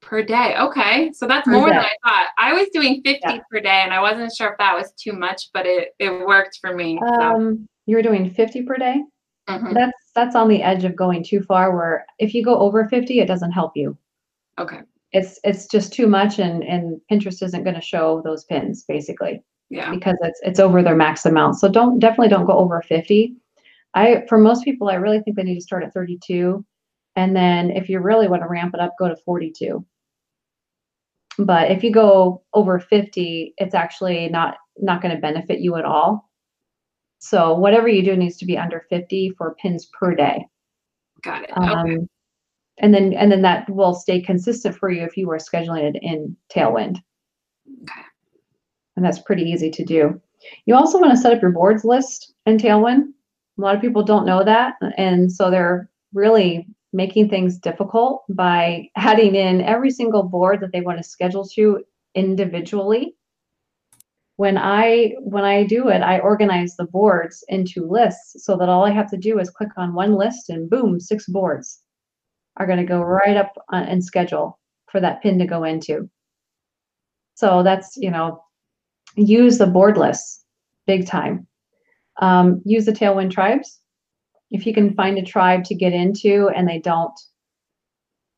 Per day. Okay. So that's per more day. than I thought. I was doing 50 yeah. per day and I wasn't sure if that was too much, but it, it worked for me. So. Um, you were doing 50 per day? Mm-hmm. That's that's on the edge of going too far where if you go over 50, it doesn't help you. Okay. It's it's just too much and and Pinterest isn't going to show those pins basically. Yeah. Because it's it's over their max amount. So don't definitely don't go over 50. I for most people I really think they need to start at 32 and then if you really want to ramp it up go to 42. But if you go over 50, it's actually not not going to benefit you at all. So whatever you do needs to be under 50 for pins per day. Got it. Um, okay. And then and then that will stay consistent for you if you are scheduling it in Tailwind. Okay. And that's pretty easy to do. You also want to set up your boards list in Tailwind. A lot of people don't know that. And so they're really making things difficult by adding in every single board that they want to schedule to individually. When I when I do it, I organize the boards into lists so that all I have to do is click on one list and boom, six boards are going to go right up and schedule for that pin to go into. So that's, you know, use the board lists big time. Um, use the Tailwind tribes. If you can find a tribe to get into and they don't,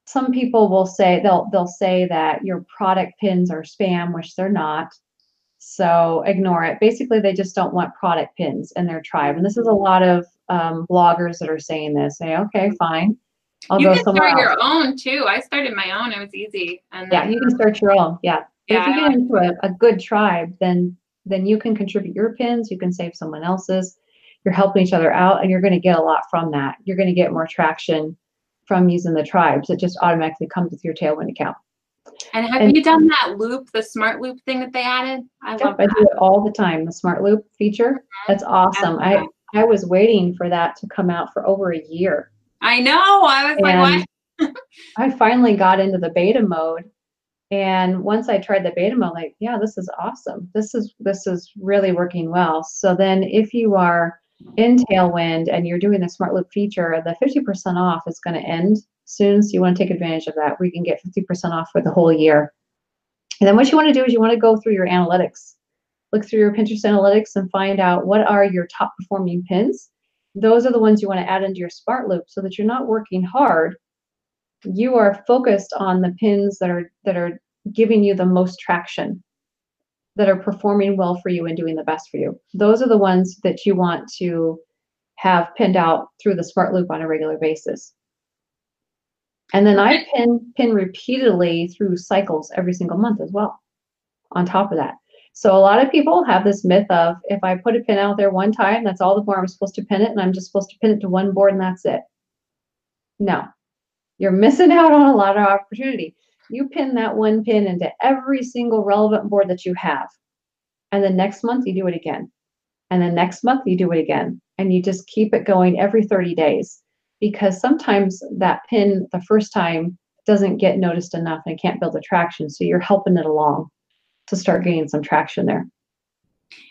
some people will say they'll they'll say that your product pins are spam, which they're not. So ignore it. Basically, they just don't want product pins in their tribe. And this is a lot of um, bloggers that are saying this. Say, okay, fine. I'll you can start else. your own too. I started my own. It was easy. And yeah, you can start your own. Yeah. Yeah, if you get into a, a good tribe, then then you can contribute your pins. You can save someone else's. You're helping each other out, and you're going to get a lot from that. You're going to get more traction from using the tribes. It just automatically comes with your Tailwind account. And have and, you done that loop, the smart loop thing that they added? I yep, love that. I do it all the time. The smart loop feature. Mm-hmm. That's awesome. I I was waiting for that to come out for over a year. I know. I was and like, what? I finally got into the beta mode. And once I tried the beta mode, like, yeah, this is awesome. This is this is really working well. So then if you are in Tailwind and you're doing the smart loop feature, the 50% off is going to end soon. So you want to take advantage of that. We can get 50% off for the whole year. And then what you want to do is you want to go through your analytics, look through your Pinterest analytics and find out what are your top performing pins those are the ones you want to add into your smart loop so that you're not working hard you are focused on the pins that are that are giving you the most traction that are performing well for you and doing the best for you. Those are the ones that you want to have pinned out through the smart loop on a regular basis. And then i pin pin repeatedly through cycles every single month as well on top of that. So a lot of people have this myth of if I put a pin out there one time, that's all the more I'm supposed to pin it, and I'm just supposed to pin it to one board and that's it. No, you're missing out on a lot of opportunity. You pin that one pin into every single relevant board that you have. And the next month you do it again. And the next month you do it again. And you just keep it going every 30 days because sometimes that pin the first time doesn't get noticed enough and can't build attraction. So you're helping it along to start gaining some traction there.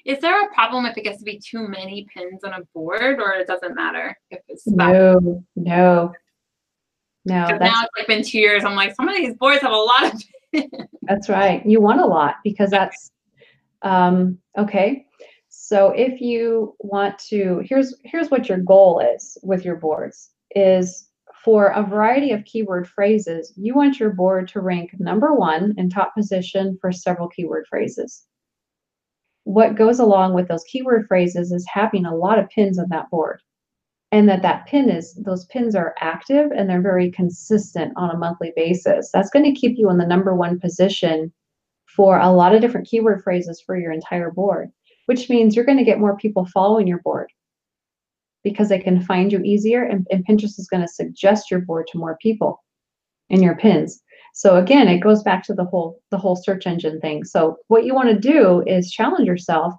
Is there a problem if it gets to be too many pins on a board, or it doesn't matter if it's no, no, no. Now it's like been two years. I'm like, some of these boards have a lot of. That's right. You want a lot because that's um, okay. So if you want to, here's here's what your goal is with your boards is for a variety of keyword phrases, you want your board to rank number one in top position for several keyword phrases. What goes along with those keyword phrases is having a lot of pins on that board and that that pin is those pins are active and they're very consistent on a monthly basis that's going to keep you in the number one position for a lot of different keyword phrases for your entire board which means you're going to get more people following your board because they can find you easier and, and Pinterest is going to suggest your board to more people in your pins. So again, it goes back to the whole the whole search engine thing. So what you want to do is challenge yourself.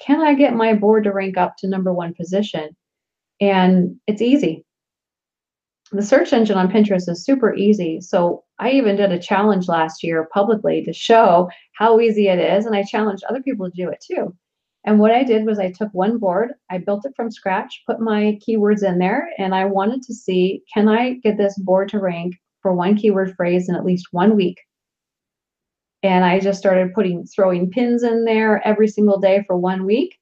Can I get my board to rank up to number one position? And it's easy. the search engine on Pinterest is super easy. So I even did a challenge last year publicly to show how easy it is. And I challenged other people to do it too. And what I did was I took one board, I built it from scratch, put my keywords in there, and I wanted to see can I get this board to rank for one keyword phrase in at least one week? And I just started putting throwing pins in there every single day for one week.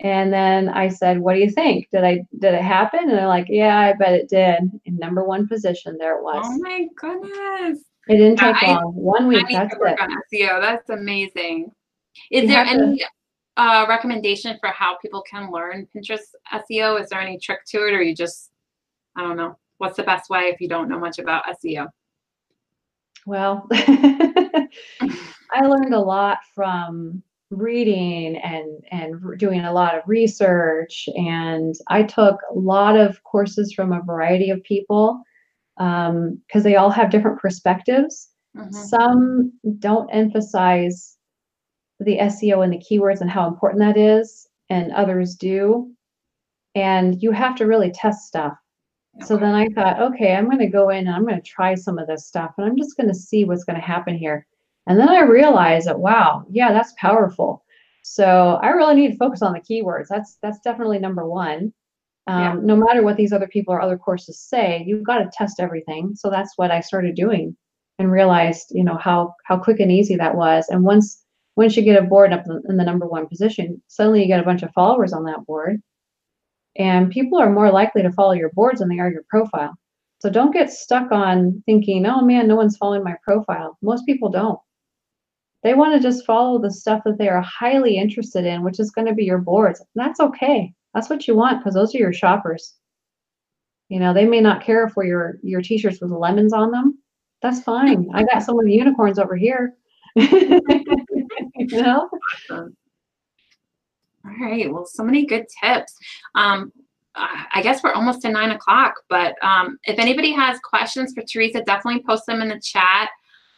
And then I said, "What do you think? Did I did it happen?" And they're like, "Yeah, I bet it did." In number one position, there it was. Oh my goodness! It didn't take I, long. One week. that's it. On SEO. That's amazing. Is you there any to, uh, recommendation for how people can learn Pinterest SEO? Is there any trick to it, or you just, I don't know, what's the best way if you don't know much about SEO? Well, I learned a lot from reading and and doing a lot of research. And i took a lot of courses from a variety of people because um, they all have different perspectives. Mm-hmm. some don't emphasize the seo and the keywords and how important that is and others do. And you have to really test stuff. Okay. so then i thought okay i'm going to go in and i'm going to try some of this stuff and i'm just going to see what's going to happen here and then I realized that, wow, yeah, that's powerful. So I really need to focus on the keywords. That's that's definitely number one. Um, yeah. No matter what these other people or other courses say, you've got to test everything. So that's what I started doing, and realized, you know, how how quick and easy that was. And once once you get a board up in the number one position, suddenly you get a bunch of followers on that board, and people are more likely to follow your boards than they are your profile. So don't get stuck on thinking, oh man, no one's following my profile. Most people don't. They want to just follow the stuff that they are highly interested in, which is going to be your boards. And that's okay. That's what you want because those are your shoppers. You know, they may not care for your your t-shirts with lemons on them. That's fine. I got some of the unicorns over here. you know? All right. Well, so many good tips. Um, I guess we're almost to nine o'clock, but um, if anybody has questions for Teresa, definitely post them in the chat.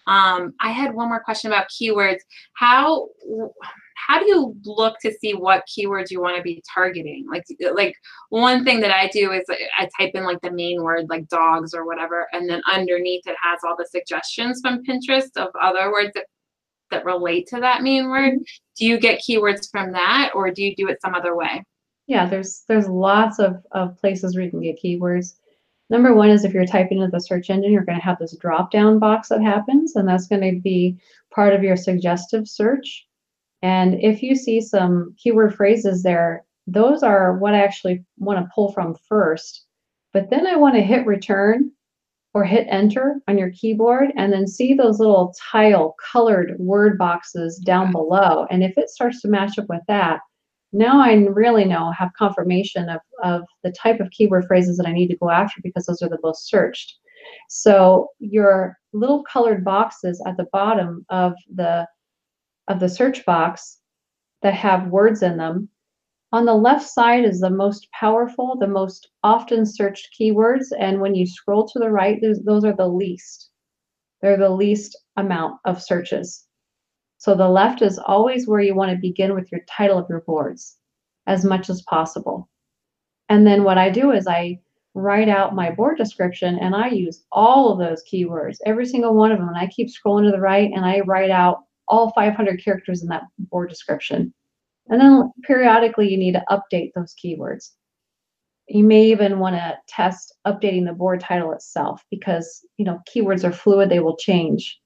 Um, I had one more question about keywords. How how do you look to see what keywords you want to be targeting? Like like one thing that I do is I type in like the main word like dogs or whatever, and then underneath it has all the suggestions from Pinterest of other words that that relate to that main word. Mm-hmm. Do you get keywords from that, or do you do it some other way? Yeah, there's there's lots of, of places where you can get keywords. Number one is if you're typing into the search engine, you're going to have this drop down box that happens, and that's going to be part of your suggestive search. And if you see some keyword phrases there, those are what I actually want to pull from first. But then I want to hit return or hit enter on your keyboard and then see those little tile colored word boxes down below. And if it starts to match up with that, now I really know, have confirmation of, of the type of keyword phrases that I need to go after because those are the most searched. So your little colored boxes at the bottom of the of the search box that have words in them. On the left side is the most powerful, the most often searched keywords. And when you scroll to the right, those are the least. They're the least amount of searches. So the left is always where you want to begin with your title of your boards as much as possible. And then what I do is I write out my board description and I use all of those keywords, every single one of them. And I keep scrolling to the right and I write out all 500 characters in that board description. And then periodically you need to update those keywords. You may even want to test updating the board title itself because, you know, keywords are fluid, they will change.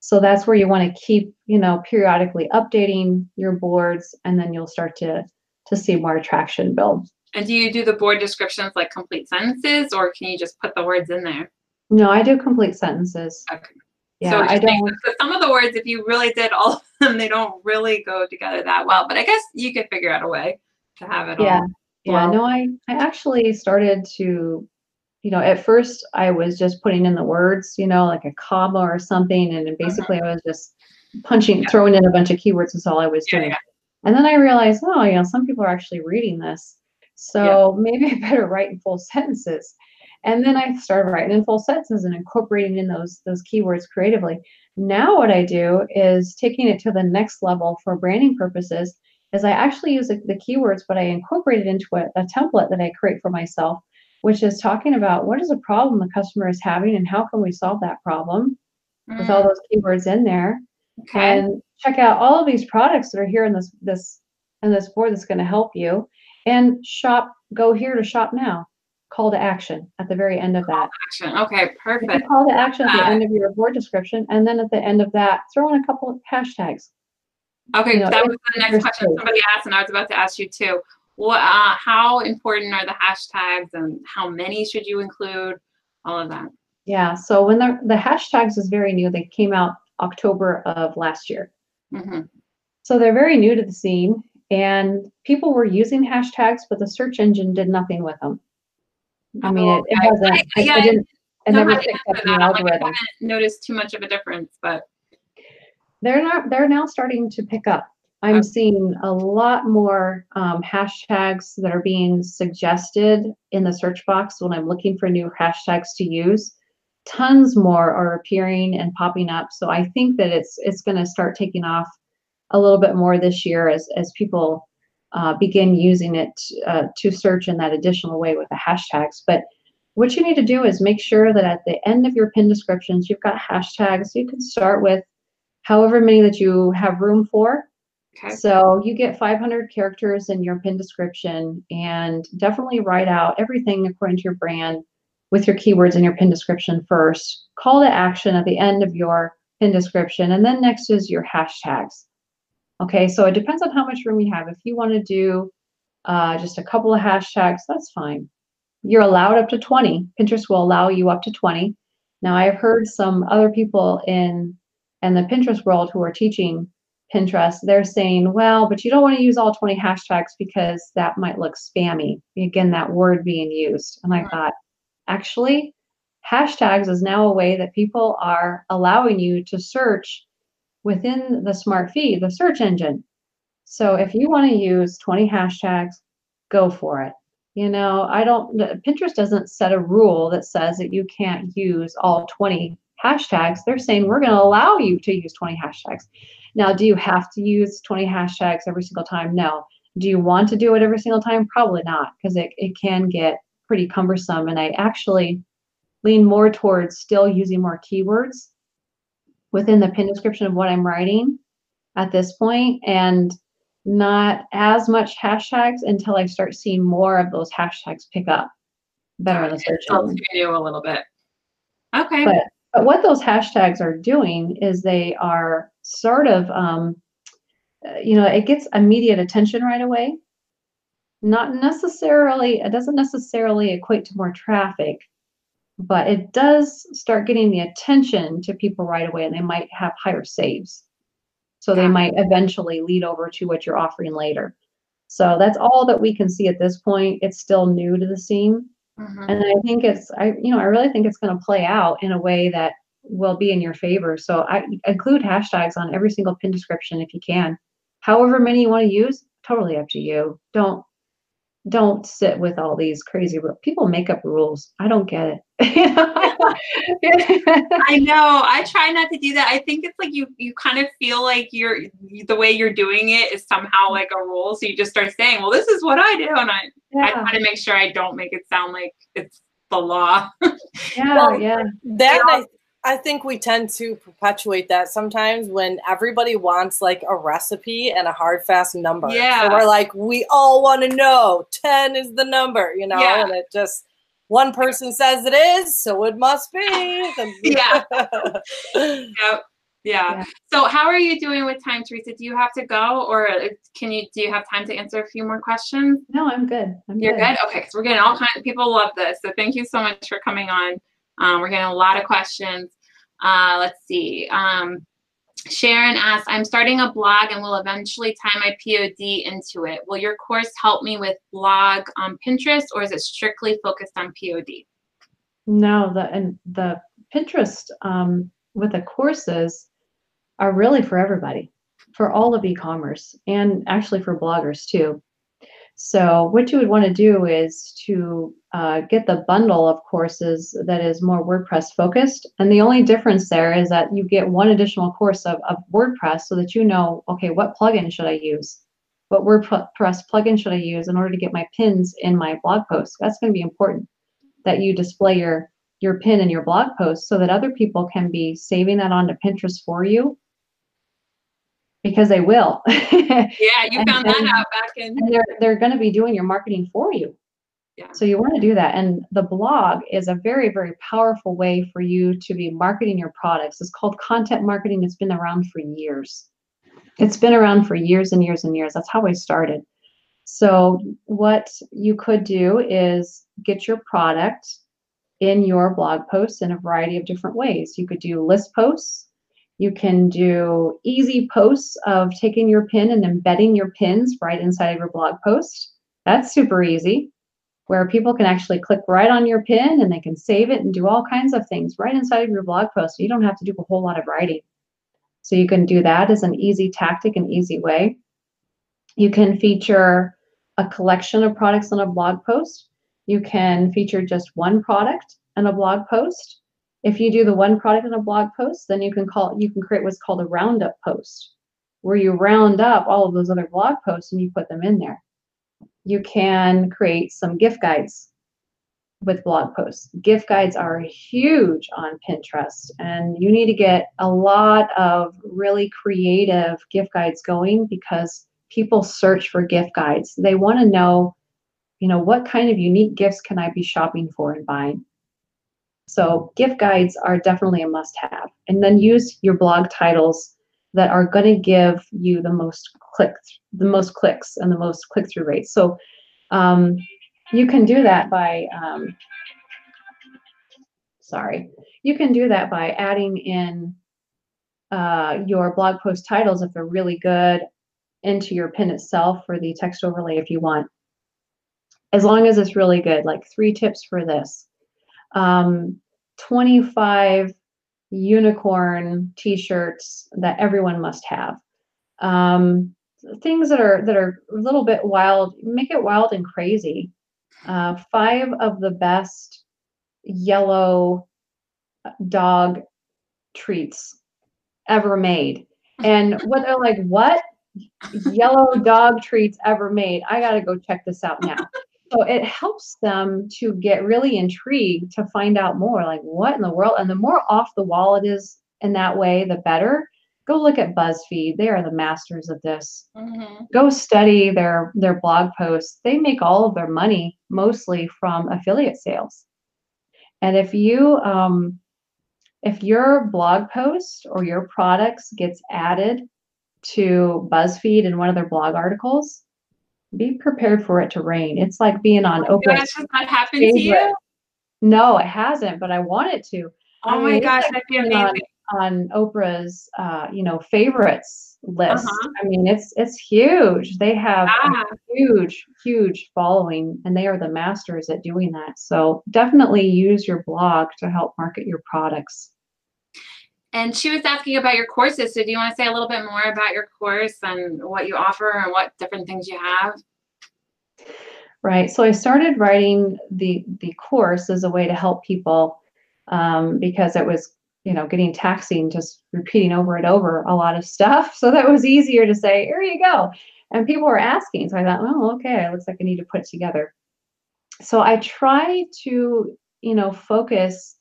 So that's where you want to keep, you know, periodically updating your boards and then you'll start to to see more traction build. And do you do the board descriptions like complete sentences or can you just put the words in there? No, I do complete sentences. Okay. Yeah, so I don't. So some of the words, if you really did all of them, they don't really go together that well. But I guess you could figure out a way to have it. Yeah, yeah. No, I I actually started to you know, at first I was just putting in the words, you know, like a comma or something, and basically mm-hmm. I was just punching, yeah. throwing in a bunch of keywords is all I was doing. Yeah, and then I realized, oh, you know, some people are actually reading this, so maybe I better write in full sentences. And then I started writing in full sentences and incorporating in those those keywords creatively. Now what I do is taking it to the next level for branding purposes is I actually use the, the keywords, but I incorporate it into a, a template that I create for myself which is talking about what is a problem the customer is having and how can we solve that problem mm. with all mm. those keywords in there. Okay. And check out all of these products that are here in this this in this board that's going to help you. And shop, go here to shop now. Call to action at the very end of that. Action. Okay, perfect. Call to action at the end of your board description, and then at the end of that, throw in a couple of hashtags. Okay, you know, that was the next question somebody asked, and I was about to ask you too. What, uh, how important are the hashtags, and how many should you include? All of that. Yeah. So when the the hashtags is very new, they came out October of last year. Mm-hmm. So they're very new to the scene, and people were using hashtags, but the search engine did nothing with them. I mean, it, it wasn't. I, I, yeah, I didn't. I never picked up the algorithm. Like, I haven't noticed too much of a difference, but they're not. They're now starting to pick up. I'm okay. seeing a lot more um, hashtags that are being suggested in the search box when I'm looking for new hashtags to use. Tons more are appearing and popping up. So I think that it's it's going to start taking off a little bit more this year as as people uh, begin using it uh, to search in that additional way with the hashtags. But what you need to do is make sure that at the end of your pin descriptions, you've got hashtags. You can start with however many that you have room for. Okay. So you get 500 characters in your pin description and definitely write out everything according to your brand with your keywords in your pin description first. Call to action at the end of your pin description. And then next is your hashtags. Okay, so it depends on how much room you have. If you want to do uh, just a couple of hashtags, that's fine. You're allowed up to 20. Pinterest will allow you up to 20. Now, I've heard some other people in in the Pinterest world who are teaching Pinterest, they're saying, well, but you don't want to use all 20 hashtags because that might look spammy. Again, that word being used. And I thought, actually, hashtags is now a way that people are allowing you to search within the smart feed, the search engine. So if you want to use 20 hashtags, go for it. You know, I don't, Pinterest doesn't set a rule that says that you can't use all 20 hashtags. They're saying we're going to allow you to use 20 hashtags. Now, do you have to use 20 hashtags every single time? No. Do you want to do it every single time? Probably not, because it, it can get pretty cumbersome. And I actually lean more towards still using more keywords within the pin description of what I'm writing at this point and not as much hashtags until I start seeing more of those hashtags pick up better in the search engine. you a little bit. Okay. But, but what those hashtags are doing is they are sort of, um, uh, you know, it gets immediate attention right away. Not necessarily, it doesn't necessarily equate to more traffic, but it does start getting the attention to people right away and they might have higher saves. So they might eventually lead over to what you're offering later. So that's all that we can see at this point. It's still new to the scene. Mm-hmm. And I think it's I you know, I really think it's going to play out in a way that will be in your favor. So I include hashtags on every single pin description if you can. However many you want to use, totally up to you. Don't don't sit with all these crazy rules. People make up rules. I don't get it. I know. I try not to do that. I think it's like you you kind of feel like you're the way you're doing it is somehow mm. like a rule. So you just start saying, "Well, this is what I do," and I yeah. I try to make sure I don't make it sound like it's the law. yeah, well, yeah. That I, I think we tend to perpetuate that sometimes when everybody wants like a recipe and a hard fast number. Yeah. So we're like, we all want to know 10 is the number, you know, yeah. and it just one person says it is, so it must be. yeah. yep. Yeah. yeah. So how are you doing with time, Teresa? Do you have to go or uh, can you do you have time to answer a few more questions? No, I'm good. I'm You're good? good? Okay, because we're getting all kinds of people love this. So thank you so much for coming on. Um, we're getting a lot of questions. Uh, let's see. Um, Sharon asks, I'm starting a blog and will eventually tie my POD into it. Will your course help me with blog on Pinterest or is it strictly focused on POD? No, the and the Pinterest um, with the courses are really for everybody, for all of e-commerce and actually for bloggers too. So what you would want to do is to uh, get the bundle of courses that is more WordPress focused. And the only difference there is that you get one additional course of, of WordPress so that you know, okay, what plugin should I use? What WordPress plugin should I use in order to get my pins in my blog post? That's going to be important. that you display your your pin in your blog post so that other people can be saving that onto Pinterest for you because they will. yeah, you found that out back in. they're they're going to be doing your marketing for you. Yeah. So you want to do that, and the blog is a very very powerful way for you to be marketing your products. It's called content marketing. It's been around for years. It's been around for years and years and years. That's how I started. So what you could do is get your product in your blog posts in a variety of different ways. You could do list posts. You can do easy posts of taking your pin and embedding your pins right inside of your blog post. That's super easy, where people can actually click right on your pin and they can save it and do all kinds of things right inside of your blog post. You don't have to do a whole lot of writing. So you can do that as an easy tactic and easy way. You can feature a collection of products on a blog post. You can feature just one product in a blog post. If you do the one product in a blog post, then you can call you can create what's called a roundup post, where you round up all of those other blog posts and you put them in there. You can create some gift guides with blog posts. Gift guides are huge on Pinterest, and you need to get a lot of really creative gift guides going because people search for gift guides. They want to know, you know, what kind of unique gifts can I be shopping for and buying? So gift guides are definitely a must have. And then use your blog titles that are going to give you the most clicks, the most clicks and the most click-through rates. So um, you can do that by, um, sorry, you can do that by adding in uh, your blog post titles if they're really good into your pin itself for the text overlay if you want. As long as it's really good, like three tips for this. Um, 25 unicorn t-shirts that everyone must have. Um, things that are that are a little bit wild, make it wild and crazy. Uh, five of the best yellow dog treats ever made. And what they're like, what? yellow dog treats ever made. I got to go check this out now. So it helps them to get really intrigued to find out more like what in the world. And the more off the wall it is in that way, the better. Go look at BuzzFeed. They are the masters of this. Mm-hmm. Go study their their blog posts. They make all of their money mostly from affiliate sales. And if you um, if your blog post or your products gets added to BuzzFeed in one of their blog articles, be prepared for it to rain. It's like being on oh Oprah. Has that happened to you? No, it hasn't, but I want it to. Oh I mean, my gosh, that'd be amazing. On, on Oprah's, uh, you know, favorites list. Uh-huh. I mean, it's it's huge. They have ah. a huge, huge following, and they are the masters at doing that. So definitely use your blog to help market your products. And she was asking about your courses. So do you want to say a little bit more about your course and what you offer and what different things you have? Right. So I started writing the the course as a way to help people um, because it was you know getting taxing just repeating over and over a lot of stuff. So that was easier to say here you go. And people were asking, so I thought, well, okay, it looks like I need to put it together. So I try to you know focus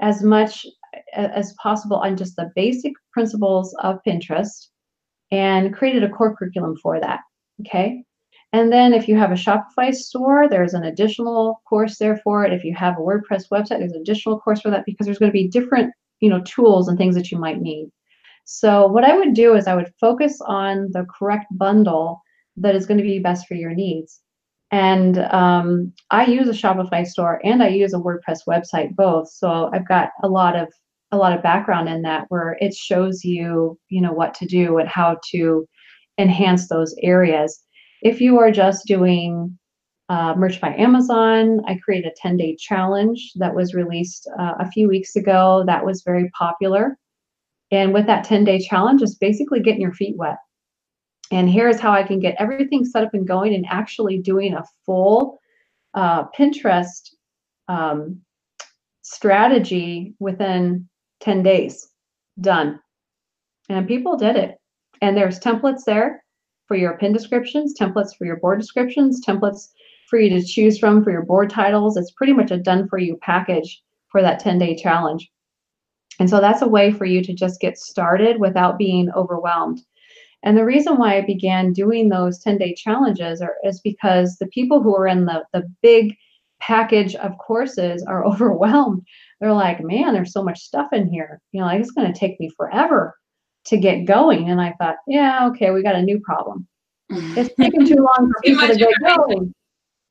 as much as possible on just the basic principles of Pinterest and created a core curriculum for that. Okay. And then if you have a Shopify store, there's an additional course there for it. If you have a WordPress website, there's an additional course for that because there's going to be different, you know, tools and things that you might need. So what I would do is I would focus on the correct bundle that is going to be best for your needs. And um, I use a Shopify store and I use a WordPress website both. So I've got a lot of a lot of background in that where it shows you, you know, what to do and how to enhance those areas. If you are just doing uh, merch by Amazon, I created a 10 day challenge that was released uh, a few weeks ago. That was very popular. And with that 10 day challenge, just basically getting your feet wet. And here's how I can get everything set up and going and actually doing a full uh, Pinterest um, strategy within 10 days. Done. And people did it. And there's templates there for your pin descriptions, templates for your board descriptions, templates for you to choose from for your board titles. It's pretty much a done for you package for that 10 day challenge. And so that's a way for you to just get started without being overwhelmed. And the reason why I began doing those 10 day challenges are, is because the people who are in the, the big package of courses are overwhelmed. They're like, man, there's so much stuff in here. You know, like it's going to take me forever to get going. And I thought, yeah, okay, we got a new problem. It's taking too long for people to get going.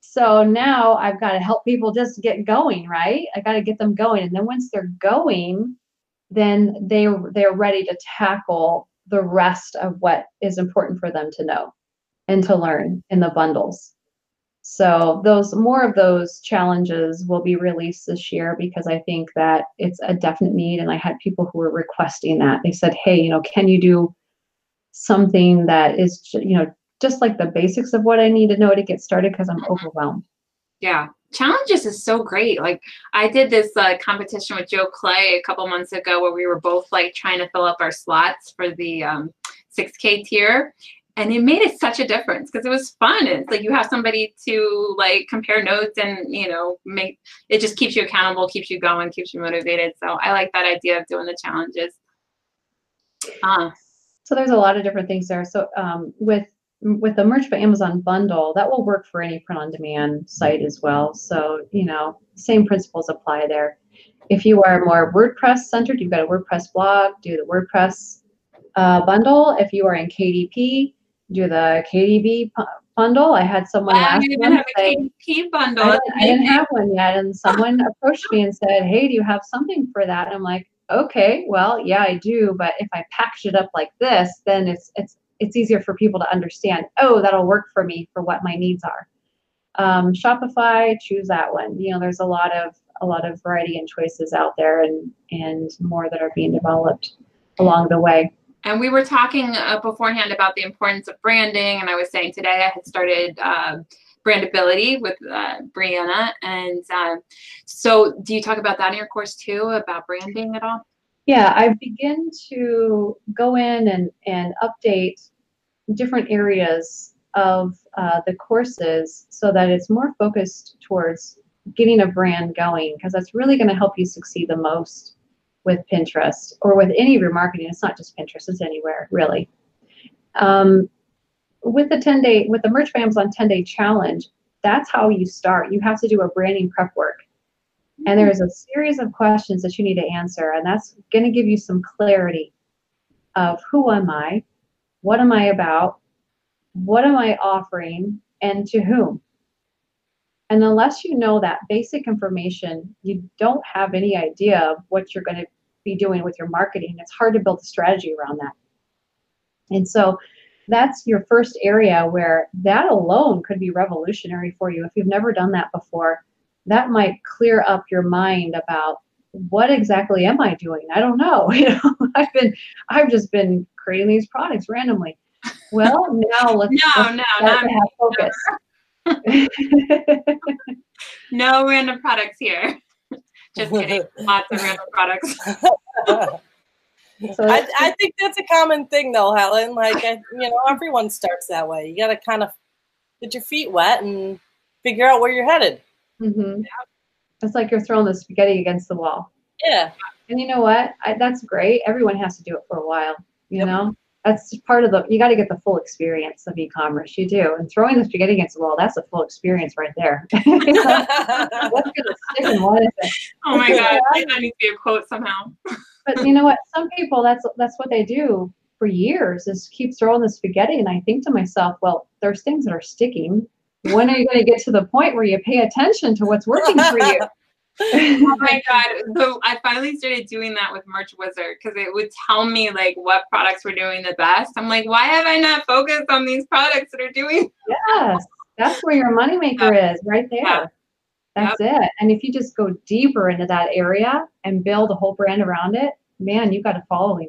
So now I've got to help people just get going, right? I got to get them going. And then once they're going, then they they're ready to tackle the rest of what is important for them to know and to learn in the bundles. So those more of those challenges will be released this year because I think that it's a definite need. And I had people who were requesting that. They said, "Hey, you know, can you do something that is, you know, just like the basics of what I need to know to get started because I'm overwhelmed." Yeah, challenges is so great. Like I did this uh, competition with Joe Clay a couple months ago where we were both like trying to fill up our slots for the um, 6K tier. And it made it such a difference because it was fun. It's like you have somebody to like compare notes and you know make it just keeps you accountable, keeps you going, keeps you motivated. So I like that idea of doing the challenges. Uh, so there's a lot of different things there. So um, with with the merch by Amazon bundle, that will work for any print on demand site as well. So, you know, same principles apply there. If you are more WordPress centered, you've got a WordPress blog, do the WordPress uh, bundle. If you are in KDP, do the KDP bundle. I had someone wow, last you have say, KDP bundle. I didn't, I didn't have one yet, and someone approached me and said, "Hey, do you have something for that?" And I'm like, "Okay, well, yeah, I do, but if I package it up like this, then it's it's it's easier for people to understand, oh, that'll work for me for what my needs are. Um, Shopify, choose that one. You know, there's a lot of a lot of variety and choices out there, and and more that are being developed along the way. And we were talking uh, beforehand about the importance of branding, and I was saying today I had started uh, brandability with uh, Brianna, and uh, so do you talk about that in your course too about branding at all? Yeah, I begin to go in and, and update different areas of uh, the courses so that it's more focused towards getting a brand going because that's really going to help you succeed the most with Pinterest or with any of your marketing. It's not just Pinterest, it's anywhere really. Um, with the 10 day, with the Merch by Amazon 10 day challenge, that's how you start. You have to do a branding prep work. And there's a series of questions that you need to answer, and that's going to give you some clarity of who am I, what am I about, what am I offering, and to whom. And unless you know that basic information, you don't have any idea of what you're going to be doing with your marketing. It's hard to build a strategy around that. And so that's your first area where that alone could be revolutionary for you. If you've never done that before, that might clear up your mind about what exactly am I doing? I don't know. You know, I've been, I've just been creating these products randomly. Well, now let's, no, let's no, to have focus. no random products here. Just kidding. Lots of random products. So I, I think that's a common thing, though, Helen. Like, I, you know, everyone starts that way. You got to kind of get your feet wet and figure out where you're headed. Mm-hmm. Yeah. It's like you're throwing the spaghetti against the wall. Yeah. And you know what? I, that's great. Everyone has to do it for a while. You yep. know, that's part of the. You got to get the full experience of e-commerce. You do, and throwing the spaghetti against the wall. That's a full experience right there. What's gonna stick and what is it? Oh my god! that needs to be a quote somehow. but you know what? Some people that's that's what they do for years is keep throwing the spaghetti, and I think to myself, well, there's things that are sticking when are you going to get to the point where you pay attention to what's working for you? oh my god! So I finally started doing that with Merch Wizard because it would tell me like what products were doing the best. I'm like, why have I not focused on these products that are doing? Yes, that's where your moneymaker yeah. is, right there. That's yep. it. And if you just go deeper into that area and build a whole brand around it, man, you've got a following.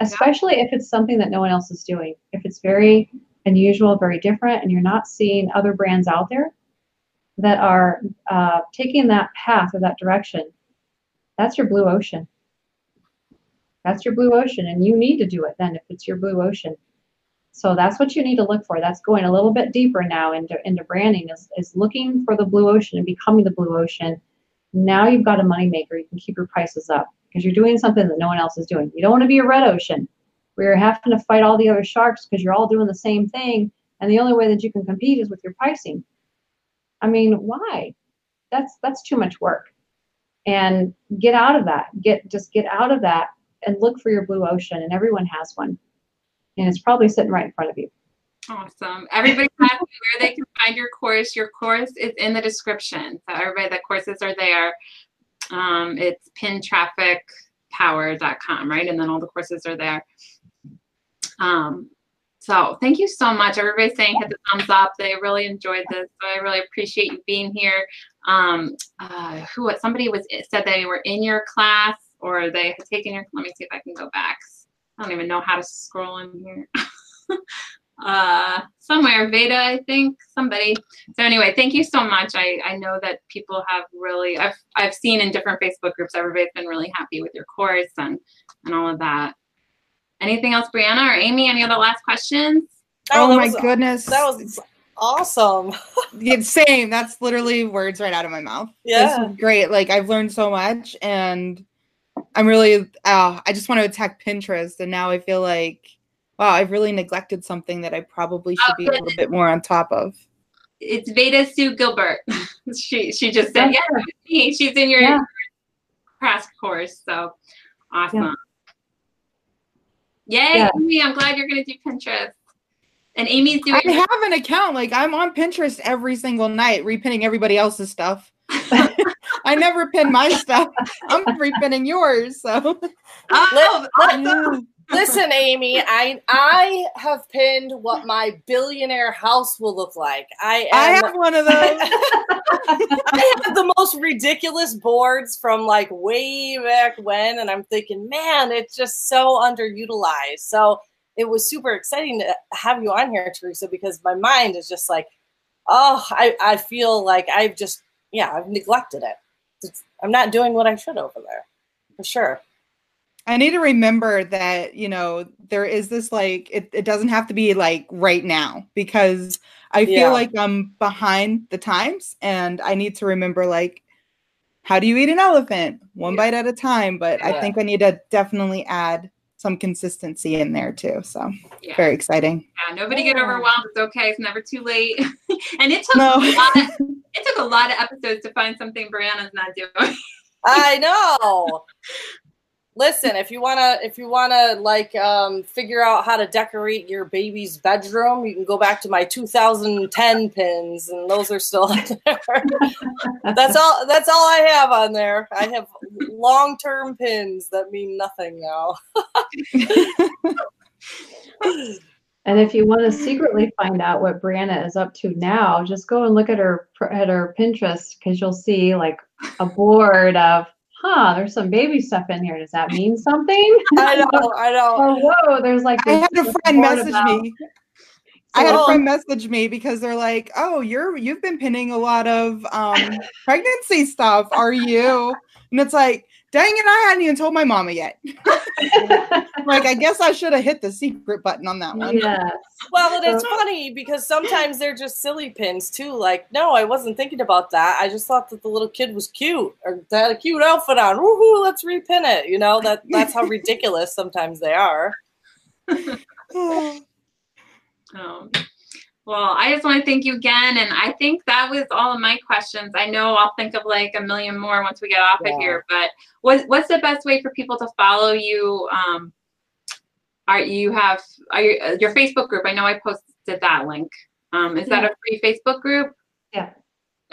Especially if it's something that no one else is doing. If it's very unusual, very different, and you're not seeing other brands out there that are uh, taking that path or that direction, that's your blue ocean. That's your blue ocean, and you need to do it then if it's your blue ocean. So that's what you need to look for. That's going a little bit deeper now into, into branding is, is looking for the blue ocean and becoming the blue ocean. Now you've got a moneymaker. You can keep your prices up because you're doing something that no one else is doing. You don't want to be a red ocean where you're having to fight all the other sharks because you're all doing the same thing. And the only way that you can compete is with your pricing. I mean, why? That's that's too much work. And get out of that. Get just get out of that and look for your blue ocean. And everyone has one. And it's probably sitting right in front of you. Awesome. Everybody where they can find your course. Your course is in the description. So everybody, the courses are there. Um, it's pintrafficpower.com, right? And then all the courses are there. Um, so thank you so much. Everybody's saying hit the thumbs up. They really enjoyed this. So I really appreciate you being here. Um, uh, who somebody was said they were in your class or they had taken your. Let me see if I can go back. I don't even know how to scroll in here. uh, somewhere Veda, I think somebody. So anyway, thank you so much. I I know that people have really. I've I've seen in different Facebook groups. Everybody's been really happy with your course and and all of that. Anything else, Brianna or Amy? Any other last questions? Oh, oh my was, goodness. That was awesome. yeah, same. That's literally words right out of my mouth. Yeah. great. Like I've learned so much and I'm really uh, I just want to attack Pinterest and now I feel like wow, I've really neglected something that I probably should oh, be a little bit more on top of. It's Veda Sue Gilbert. she she just said, yeah, She's in your yeah. crash course. So awesome. Yeah. Yay, yeah. Amy, I'm glad you're going to do Pinterest. And Amy's doing. I have an account. Like I'm on Pinterest every single night, repinning everybody else's stuff. I never pin my stuff. I'm repinning yours. So. Oh, let, listen, Amy. I I have pinned what my billionaire house will look like. I am, I have one of those. I have the most ridiculous boards from like way back when, and I'm thinking, man, it's just so underutilized. So it was super exciting to have you on here, Teresa, because my mind is just like, oh, I, I feel like I've just, yeah, I've neglected it. It's, I'm not doing what I should over there, for sure. I need to remember that, you know, there is this like, it, it doesn't have to be like right now because I feel yeah. like I'm behind the times and I need to remember like, how do you eat an elephant? One yeah. bite at a time. But yeah. I think I need to definitely add some consistency in there too. So yeah. very exciting. Yeah, nobody get overwhelmed. It's okay. It's never too late. and it took no. a lot of, it took a lot of episodes to find something Brianna's not doing. I know listen if you want to if you want to like um, figure out how to decorate your baby's bedroom you can go back to my 2010 pins and those are still there. That's all that's all i have on there. I have long-term pins that mean nothing now. And if you want to secretly find out what brianna is up to now just go and look at her at her pinterest because you'll see like a board of huh, there's some baby stuff in here. Does that mean something? I know, I know. or whoa, there's like I had a friend message about... me. I had a friend message me because they're like, "Oh, you're you've been pinning a lot of um, pregnancy stuff. Are you?" And it's like, dang it, I hadn't even told my mama yet. like, I guess I should have hit the secret button on that one. Yeah. Well, and it's funny because sometimes they're just silly pins too. Like, no, I wasn't thinking about that. I just thought that the little kid was cute or had a cute outfit on. Woohoo, let's repin it. You know, that that's how ridiculous sometimes they are. oh. Well, I just want to thank you again. And I think that was all of my questions. I know I'll think of like a million more once we get off yeah. of here, but what, what's the best way for people to follow you? Um, are you have are you, uh, your Facebook group? I know I posted that link. Um, is yeah. that a free Facebook group? Yeah.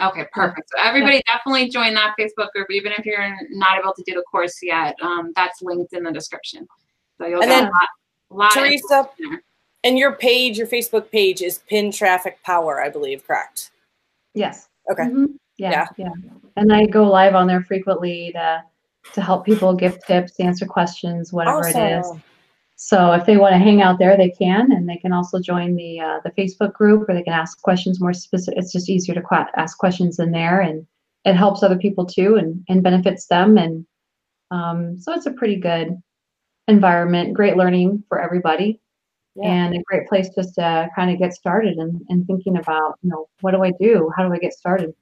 Okay, perfect. So everybody yeah. definitely join that Facebook group, even if you're not able to do the course yet. Um, that's linked in the description. So you'll and get then, a lot, lot Teresa, and your page, your Facebook page is Pin Traffic Power, I believe, correct? Yes. Okay. Mm-hmm. Yeah, yeah, yeah. And I go live on there frequently to to help people give tips, answer questions, whatever awesome. it is. So if they want to hang out there, they can, and they can also join the uh, the Facebook group, or they can ask questions more specific. It's just easier to qu- ask questions in there, and it helps other people too, and and benefits them, and um, so it's a pretty good environment, great learning for everybody yeah. and a great place just to kind of get started and, and thinking about, you know, what do I do? How do I get started?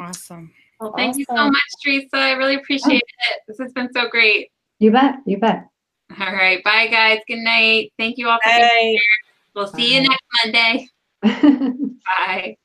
Awesome. Well, thank awesome. you so much, Teresa. I really appreciate it. This has been so great. You bet. You bet. All right. Bye, guys. Good night. Thank you all for being here. We'll see Bye. you next Monday. Bye.